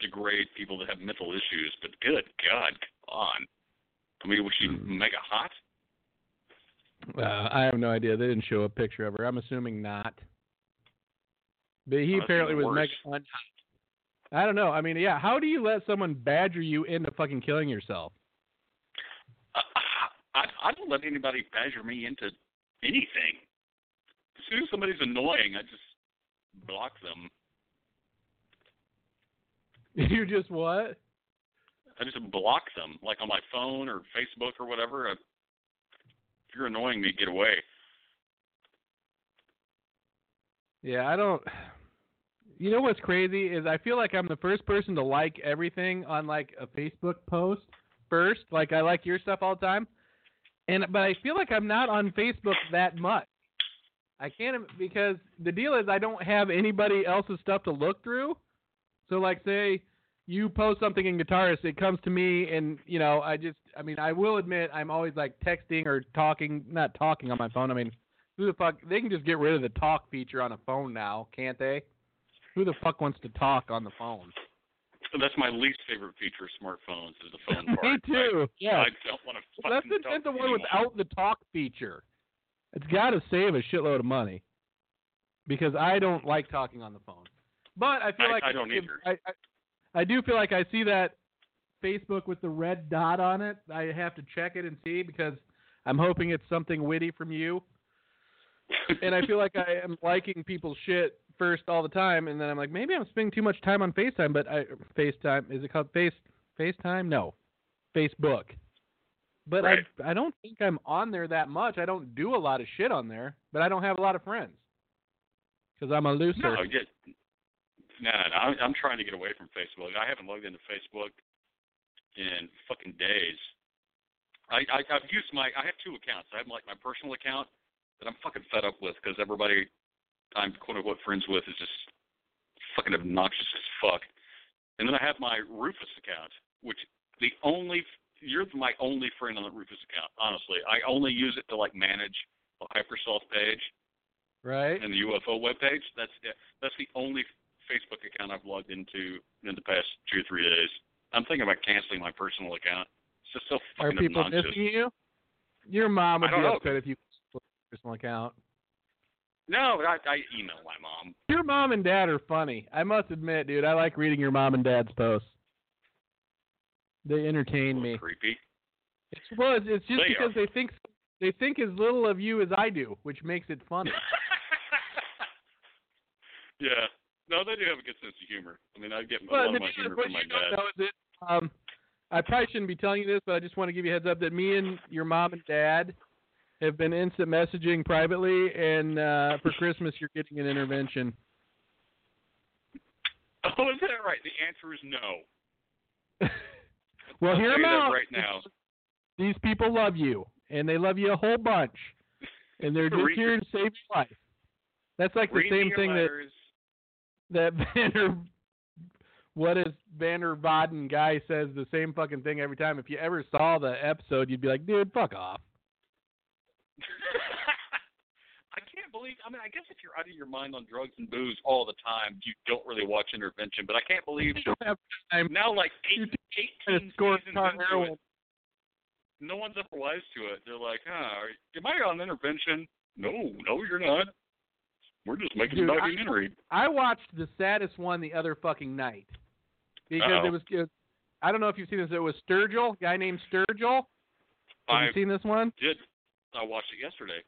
Speaker 4: degrade people that have mental issues, but good God, come on. I mean, was she mega hot?
Speaker 3: Uh, I have no idea. They didn't show a picture of her. I'm assuming not. But he
Speaker 4: Oh,
Speaker 3: apparently was
Speaker 4: worse.
Speaker 3: mega unhot. I don't know. I mean, yeah. How do you let someone badger you into fucking killing yourself?
Speaker 4: I, I I don't let anybody badger me into anything. As soon as somebody's annoying, I just block them.
Speaker 3: you just what?
Speaker 4: I just block them, like on my phone or Facebook or whatever. I, if you're annoying me, get away.
Speaker 3: Yeah, I don't. You know what's crazy is I feel like I'm the first person to like everything on like a Facebook post first. Like I like your stuff all the time, and but I feel like I'm not on Facebook that much. I can't because the deal is I don't have anybody else's stuff to look through. So like say you post something in Guitarist, it comes to me, and you know I just I mean I will admit I'm always like texting or talking, not talking on my phone. I mean who the fuck? They can just get rid of the talk feature on a phone now, can't they? Who the fuck wants to talk on the phone?
Speaker 4: That's my least favorite feature of smartphones is the phone part.
Speaker 3: Me too.
Speaker 4: I,
Speaker 3: yeah.
Speaker 4: I don't want to
Speaker 3: Let's
Speaker 4: fucking talk
Speaker 3: invent the one
Speaker 4: anyone.
Speaker 3: without the talk feature. It's got to save a shitload of money because I don't like talking on the phone. But I feel
Speaker 4: I-
Speaker 3: like
Speaker 4: I don't
Speaker 3: if-
Speaker 4: either.
Speaker 3: I, I, I do feel like I see that Facebook with the red dot on it. I have to check it and see because I'm hoping it's something witty from you. and I feel like I am liking people's shit first all the time, and then I'm like, maybe I'm spending too much time on FaceTime. But I FaceTime is it called Face FaceTime? No, Facebook. But
Speaker 4: Right.
Speaker 3: I I don't think I'm on there that much. I don't do a lot of shit on there, but I don't have a lot of friends because I'm a loser.
Speaker 4: No, get no, no. I'm, I'm trying to get away from Facebook. I haven't logged into Facebook in fucking days. I, I I've used my I have two accounts. I have like my personal account that I'm fucking fed up with because everybody I'm quote unquote friends with is just fucking obnoxious as fuck. And then I have my Rufus account, which the only you're my only friend on the Rufus account. Honestly, I only use it to like manage a Hypersoft page
Speaker 3: right?
Speaker 4: and the UFO webpage. That's it. That's the only Facebook account I've logged into in the past two or three days. I'm thinking about canceling my personal account. It's just so
Speaker 3: Are
Speaker 4: fucking
Speaker 3: people
Speaker 4: obnoxious.
Speaker 3: missing you? Your mom would be
Speaker 4: know.
Speaker 3: upset if you personal account.
Speaker 4: No, I, I email my mom.
Speaker 3: Your mom and dad are funny. I must admit, dude. I like reading your mom and dad's posts. They entertain me.
Speaker 4: creepy.
Speaker 3: It's well, it's, it's just
Speaker 4: They
Speaker 3: because
Speaker 4: are.
Speaker 3: they think they think as little of you as I do, which makes it funny.
Speaker 4: yeah. No, they do have a good sense of humor. I mean, I get a
Speaker 3: Well,
Speaker 4: lot of my humor from my dad.
Speaker 3: know um, I probably shouldn't be telling you this, but I just want to give you a heads up that me and your mom and dad have been instant messaging privately, and uh, for Christmas you're getting an intervention.
Speaker 4: Oh, is that right? The answer is no.
Speaker 3: well,
Speaker 4: I'll
Speaker 3: hear them out.
Speaker 4: right now.
Speaker 3: These people love you, and they love you a whole bunch, and they're just here to save your life. That's like the
Speaker 4: Read me
Speaker 3: same thing that
Speaker 4: letters.
Speaker 3: that Vander what is Vander Vaden guy says the same fucking thing every time. If you ever saw the episode, you'd be like, dude, fuck off.
Speaker 4: I can't believe. I mean, I guess if you're out of your mind on drugs and booze all the time, you don't really watch Intervention. But I can't believe
Speaker 3: You have time
Speaker 4: now, like eight,
Speaker 3: to
Speaker 4: 18
Speaker 3: score
Speaker 4: seasons into it, no one's ever wise to it. They're like, huh, am I on Intervention? No, no, you're not. We're just making
Speaker 3: Dude,
Speaker 4: a
Speaker 3: I-
Speaker 4: documentary.
Speaker 3: I watched the saddest one the other fucking night because
Speaker 4: Uh-oh.
Speaker 3: it was. It, I don't know if you've seen this. It was Sturgill, guy named Sturgill. Have
Speaker 4: I
Speaker 3: you seen this one?
Speaker 4: did. I watched it yesterday.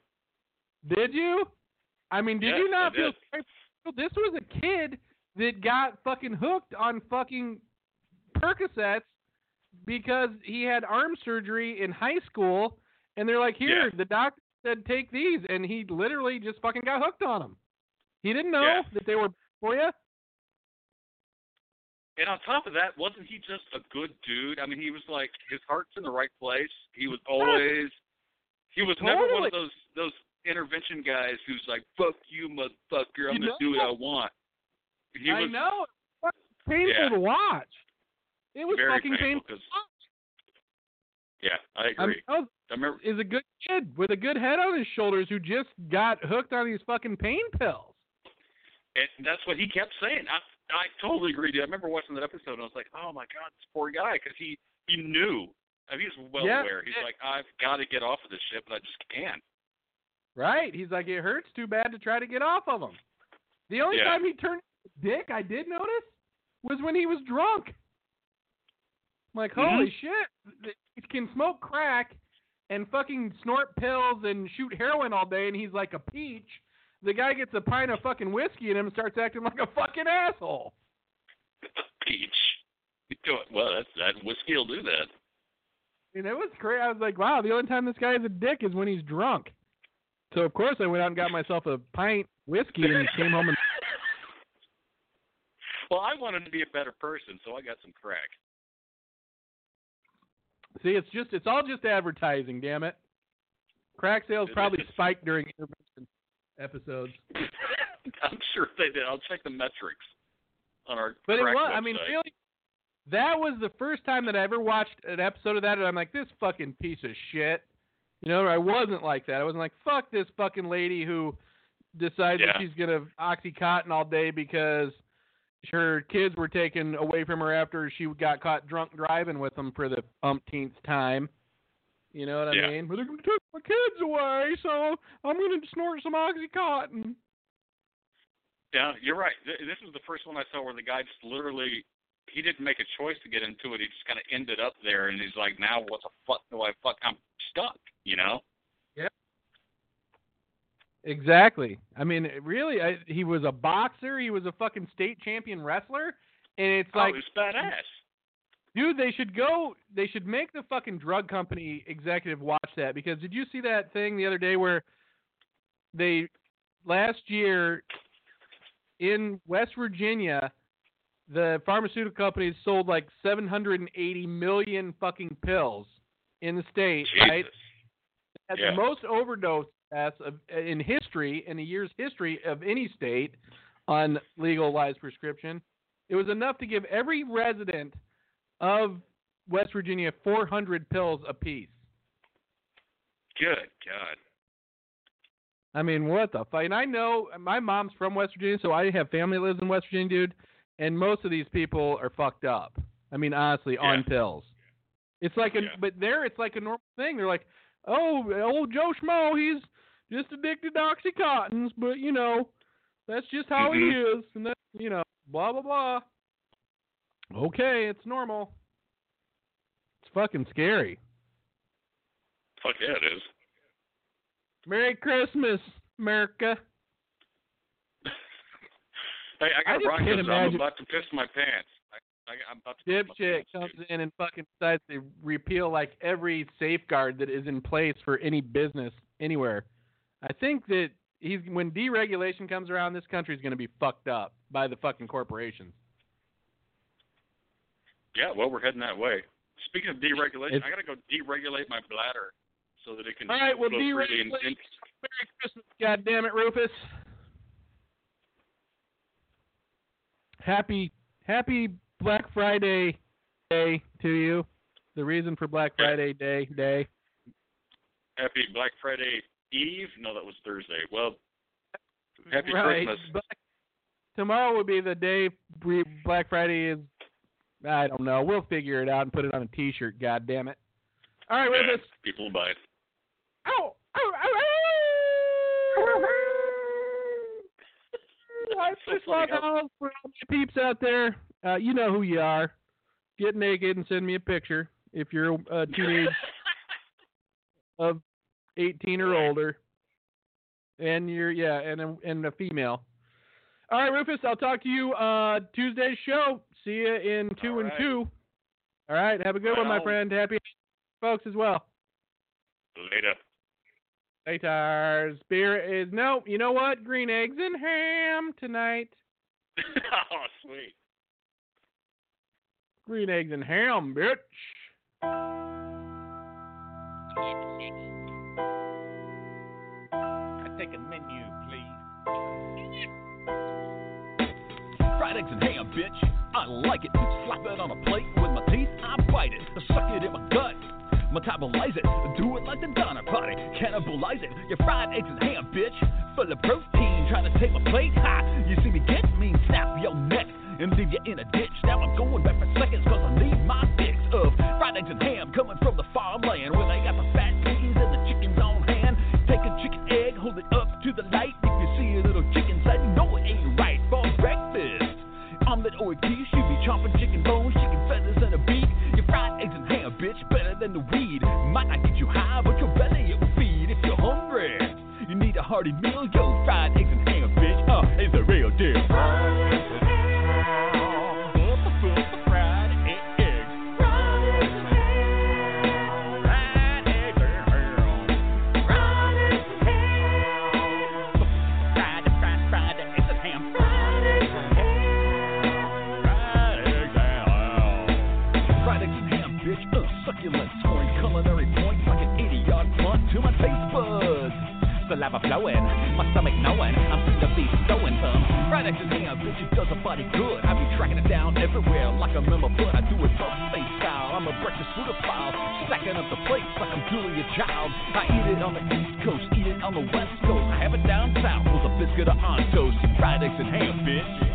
Speaker 3: Did you? I mean, did
Speaker 4: Yes,
Speaker 3: you not feel. This was a kid that got fucking hooked on fucking Percocets because he had arm surgery in high school, and they're like, "Here,
Speaker 4: Yeah.
Speaker 3: the doctor said take these," and he literally just fucking got hooked on them. He didn't know
Speaker 4: Yeah.
Speaker 3: that they were for you.
Speaker 4: And on top of that, wasn't he just a good dude? I mean, he was like his heart's in the right place. He was always he was never one of those those intervention guys who's like, "Fuck you, motherfucker! I'm
Speaker 3: You
Speaker 4: gonna do what? I want." He
Speaker 3: I
Speaker 4: was
Speaker 3: know. It's fucking painful
Speaker 4: Yeah.
Speaker 3: to watch. It was
Speaker 4: very
Speaker 3: fucking
Speaker 4: painful
Speaker 3: painful.
Speaker 4: yeah, I
Speaker 3: I
Speaker 4: agree.
Speaker 3: mean, was-
Speaker 4: I remember
Speaker 3: is a good kid with a good head on his shoulders who just got hooked on these fucking pain pills.
Speaker 4: and that's what he kept saying. I I totally agree. Dude. I remember watching that episode and I was like, "Oh my god, this poor guy," because he he knew. I mean, he was well
Speaker 3: Yeah.
Speaker 4: aware. He's like, "I've got to get off of this shit, but I just can't."
Speaker 3: Right. He's like, it hurts too bad to try to get off of him. The only
Speaker 4: Yeah.
Speaker 3: time he turned dick I did notice was when he was drunk. I'm like,
Speaker 4: Mm-hmm.
Speaker 3: holy shit. He can smoke crack and fucking snort pills and shoot heroin all day and he's like a peach. The guy gets a pint of fucking whiskey in him and starts acting like a fucking asshole.
Speaker 4: Peach. You do it. Well, that's that whiskey will do that.
Speaker 3: And it was crazy. I was like, wow, the only time this guy is a dick is when he's drunk. So of course I went out and got myself a pint whiskey and came home and
Speaker 4: Well, I wanted to be a better person, so I got some crack.
Speaker 3: See, it's just it's all just advertising, damn it. Crack sales probably spiked during intervention episodes.
Speaker 4: I'm sure they did. I'll check the metrics on our
Speaker 3: But it was
Speaker 4: website.
Speaker 3: I mean really that was the first time that I ever watched an episode of that and I'm like, this fucking piece of shit. You know, I wasn't like that. I wasn't like, fuck this fucking lady who decides that she's gonna oxycontin all day because her kids were taken away from her after she got caught drunk driving with them for the umpteenth time. You know what I
Speaker 4: Yeah.
Speaker 3: mean? But they're gonna take my kids away, so I'm gonna snort some oxycontin.
Speaker 4: Yeah, you're right. This was the first one I saw where the guy just literally he didn't make a choice to get into it. He just kind of ended up there, and he's like, "Now what the fuck do I fuck? I'm stuck." You know? Yeah.
Speaker 3: Exactly. I mean, really, I, he was a boxer. He was a fucking state champion wrestler, and it's oh, like,
Speaker 4: oh, it's badass.
Speaker 3: dude, they should go. They should make the fucking drug company executive watch that because did you see that thing the other day where they last year in West Virginia, the pharmaceutical companies sold like 780 million fucking pills in the state, right?
Speaker 4: Jesus.
Speaker 3: That's
Speaker 4: Yeah.
Speaker 3: the most overdose deaths of, in history, in a year's history of any state on legalized prescription. It was enough to give every resident of West Virginia 400 pills apiece.
Speaker 4: Good God.
Speaker 3: I mean, what the fuck? And I know my mom's from West Virginia, so I have family that lives in West Virginia, dude. And most of these people are fucked up. I mean, honestly, on pills. It's like a,
Speaker 4: Yeah.
Speaker 3: but there it's like a normal thing. They're like, oh, old Joe Schmo, he's just addicted to oxycontins, but you know, that's just how he mm-hmm. is, and that, you know, blah blah blah. Okay, it's normal. It's fucking scary.
Speaker 4: Fuck yeah, it is.
Speaker 3: Merry Christmas, America.
Speaker 4: Hey, I
Speaker 3: I
Speaker 4: got
Speaker 3: just
Speaker 4: a
Speaker 3: can't
Speaker 4: I'm about to piss my pants. I, I, I'm about to piss my
Speaker 3: dipshit
Speaker 4: pants,
Speaker 3: comes
Speaker 4: dude.
Speaker 3: in and fucking decides to repeal like every safeguard that is in place for any business anywhere. I think that he's when deregulation comes around, this country's going to be fucked up by the fucking corporations.
Speaker 4: Yeah, well, we're heading that way. Speaking of deregulation,
Speaker 3: It's-
Speaker 4: I got to go deregulate my bladder so that it can
Speaker 3: All right, well,
Speaker 4: flow freely and,
Speaker 3: deregulate. Merry Christmas, God damn it, Rufus. Happy Happy Black Friday day to you. The reason for Black Friday day day.
Speaker 4: happy Black Friday Eve. No, that was Thursday. Well, happy
Speaker 3: right.
Speaker 4: Christmas.
Speaker 3: Black, tomorrow would be the day Black Friday is. I don't know. We'll figure it out and put it on a T-shirt. God damn it! All right,
Speaker 4: Yeah,
Speaker 3: Rufus.
Speaker 4: people will buy it.
Speaker 3: Ow! Ow! I just
Speaker 4: how-
Speaker 3: all for all my peeps out there. Uh, you know who you are. Get naked and send me a picture if you're a teenage of 18 or older, and you're yeah, and a, and a female. All right, Rufus. I'll talk to you uh, Tuesday's show. See you in two
Speaker 4: All
Speaker 3: and
Speaker 4: right.
Speaker 3: two. All right. Have a good
Speaker 4: Right
Speaker 3: one, my friend. Happy folks as well.
Speaker 4: Later.
Speaker 3: Later. Beer is no. You know what? Green eggs and ham tonight.
Speaker 4: oh, sweet.
Speaker 3: Green eggs and ham, bitch.
Speaker 5: I take a menu, please. Fried eggs and ham, bitch. I like it. Slap it on a plate with my teeth. I bite it. I Suck it in my gut. Metabolize it. Do it like the Donner Party. Cannibalize it. Your fried eggs and ham, bitch. Full of protein. Trying to take my plate. Ha! You see me get me? Snap your neck and leave you in a ditch. Now I'm going back for seconds cause I need my fix of fried eggs and ham coming from the farmland where they got the fat piggies and the chickens on hand. Take a chicken egg, hold it up to the light. If you see a little chicken sight, you know it ain't right for breakfast. Omelet or a quiche, you be chomping hearty meal, yo, Saliva flowing, my stomach knowing I'm soon to be throwing some eggs and ham, bitch. It does a body good. I be tracking it down everywhere like I'm in my blood. I do it buffet style. I'm a breakfast foodophile, stacking up the plates like I'm Julia Child. I eat it on the East Coast, eat it on the West Coast. I have it down south with a biscuit or on toast. Fried eggs and ham, bitch.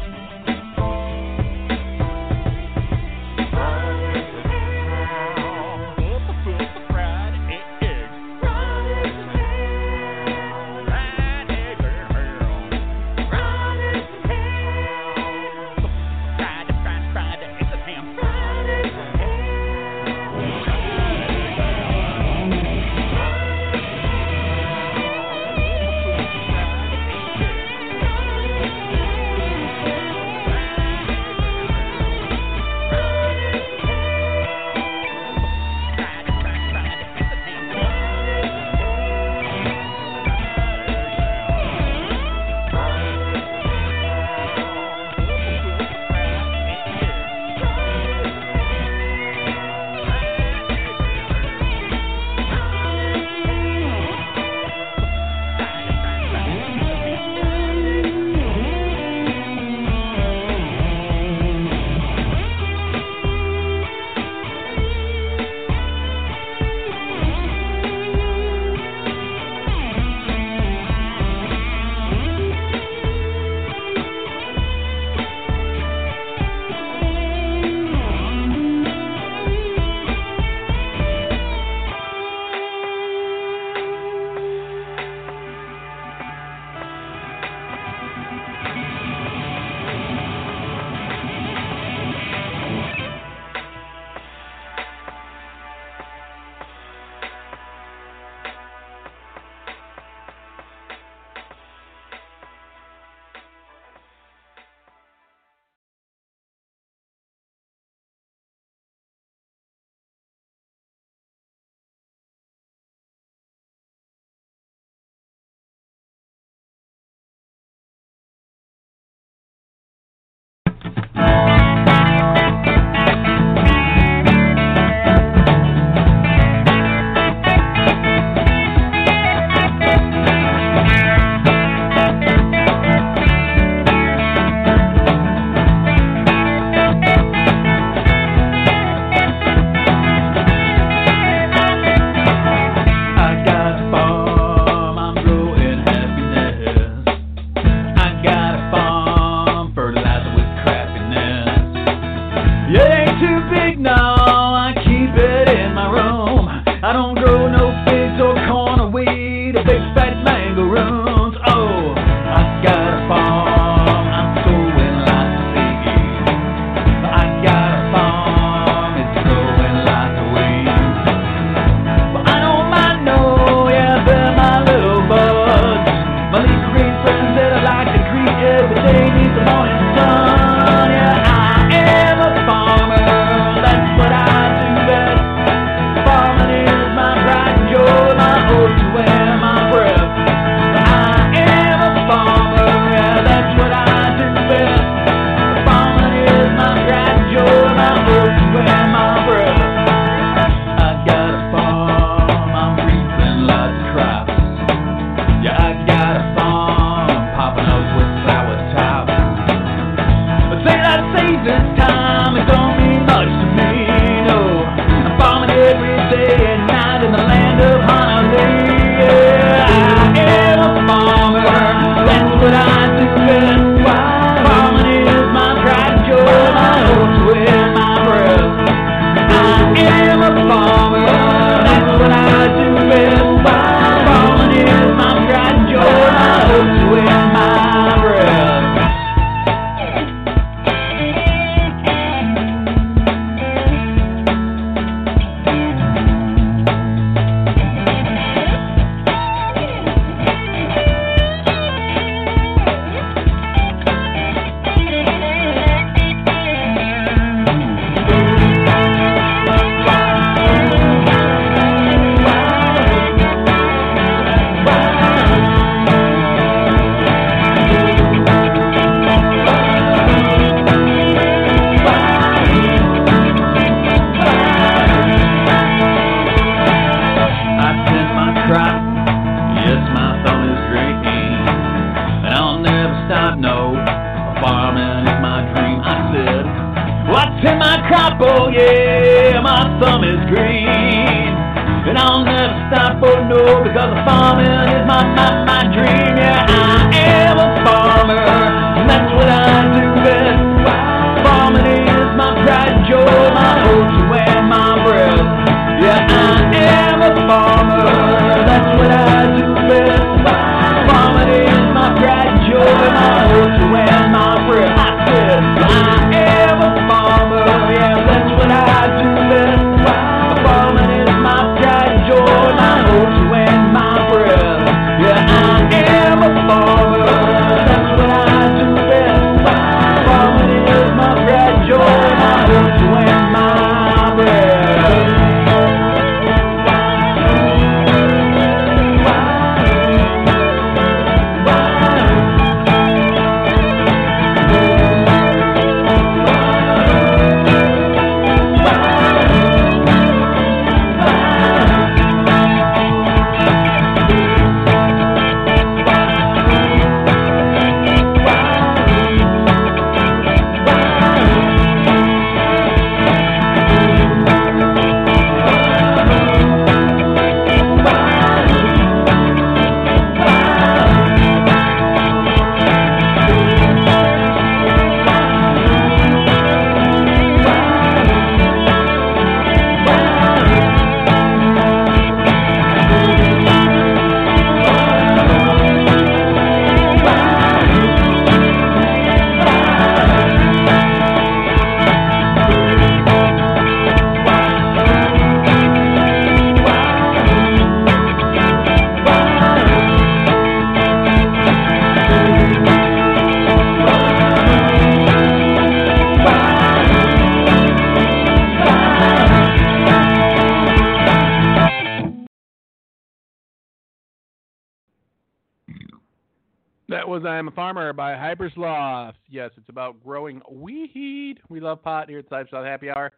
Speaker 5: That
Speaker 3: was I Am a Farmer by Hypersloth. Yes, it's about growing weed. We love pot here at Lifestyle Happy Hour.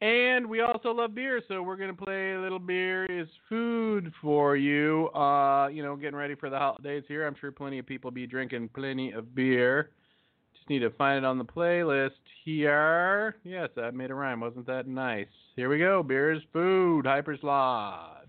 Speaker 3: And we also love beer, so we're going to play a little beer is food for you. Uh, you know, getting ready for the holidays here. I'm sure plenty of people be drinking plenty of beer. Just need to find it on the playlist here. Yes, that made a rhyme. Wasn't that nice? Here we go. Beer is food. Hypersloth.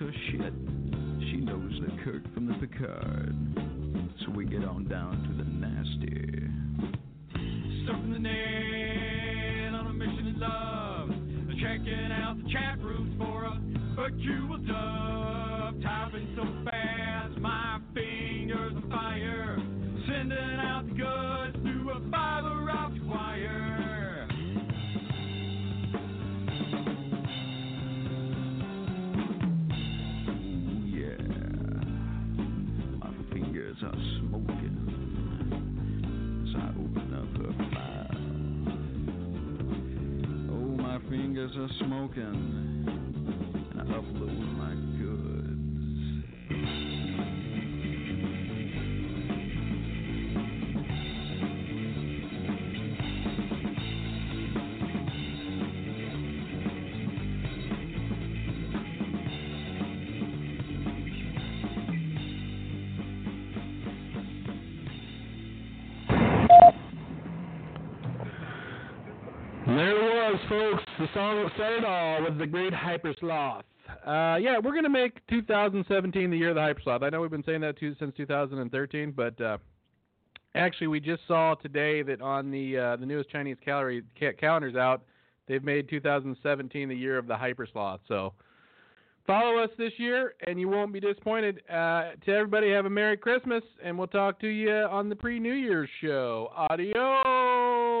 Speaker 6: Her shit. She knows the Kirk from the Picard.
Speaker 3: Said it all with the Great Hyper Sloth. Uh, yeah, we're gonna make 2017 the year of the Hyper Sloth. I know we've been saying that too since 2013, but uh, actually, we just saw today that on the uh, the newest Chinese calorie ca- calendars out, they've made 2017 the year of the Hyper Sloth. So follow us this year, and you won't be disappointed. Uh, to everybody, have a Merry Christmas, and we'll talk to you on the pre-New Year's show. Adios.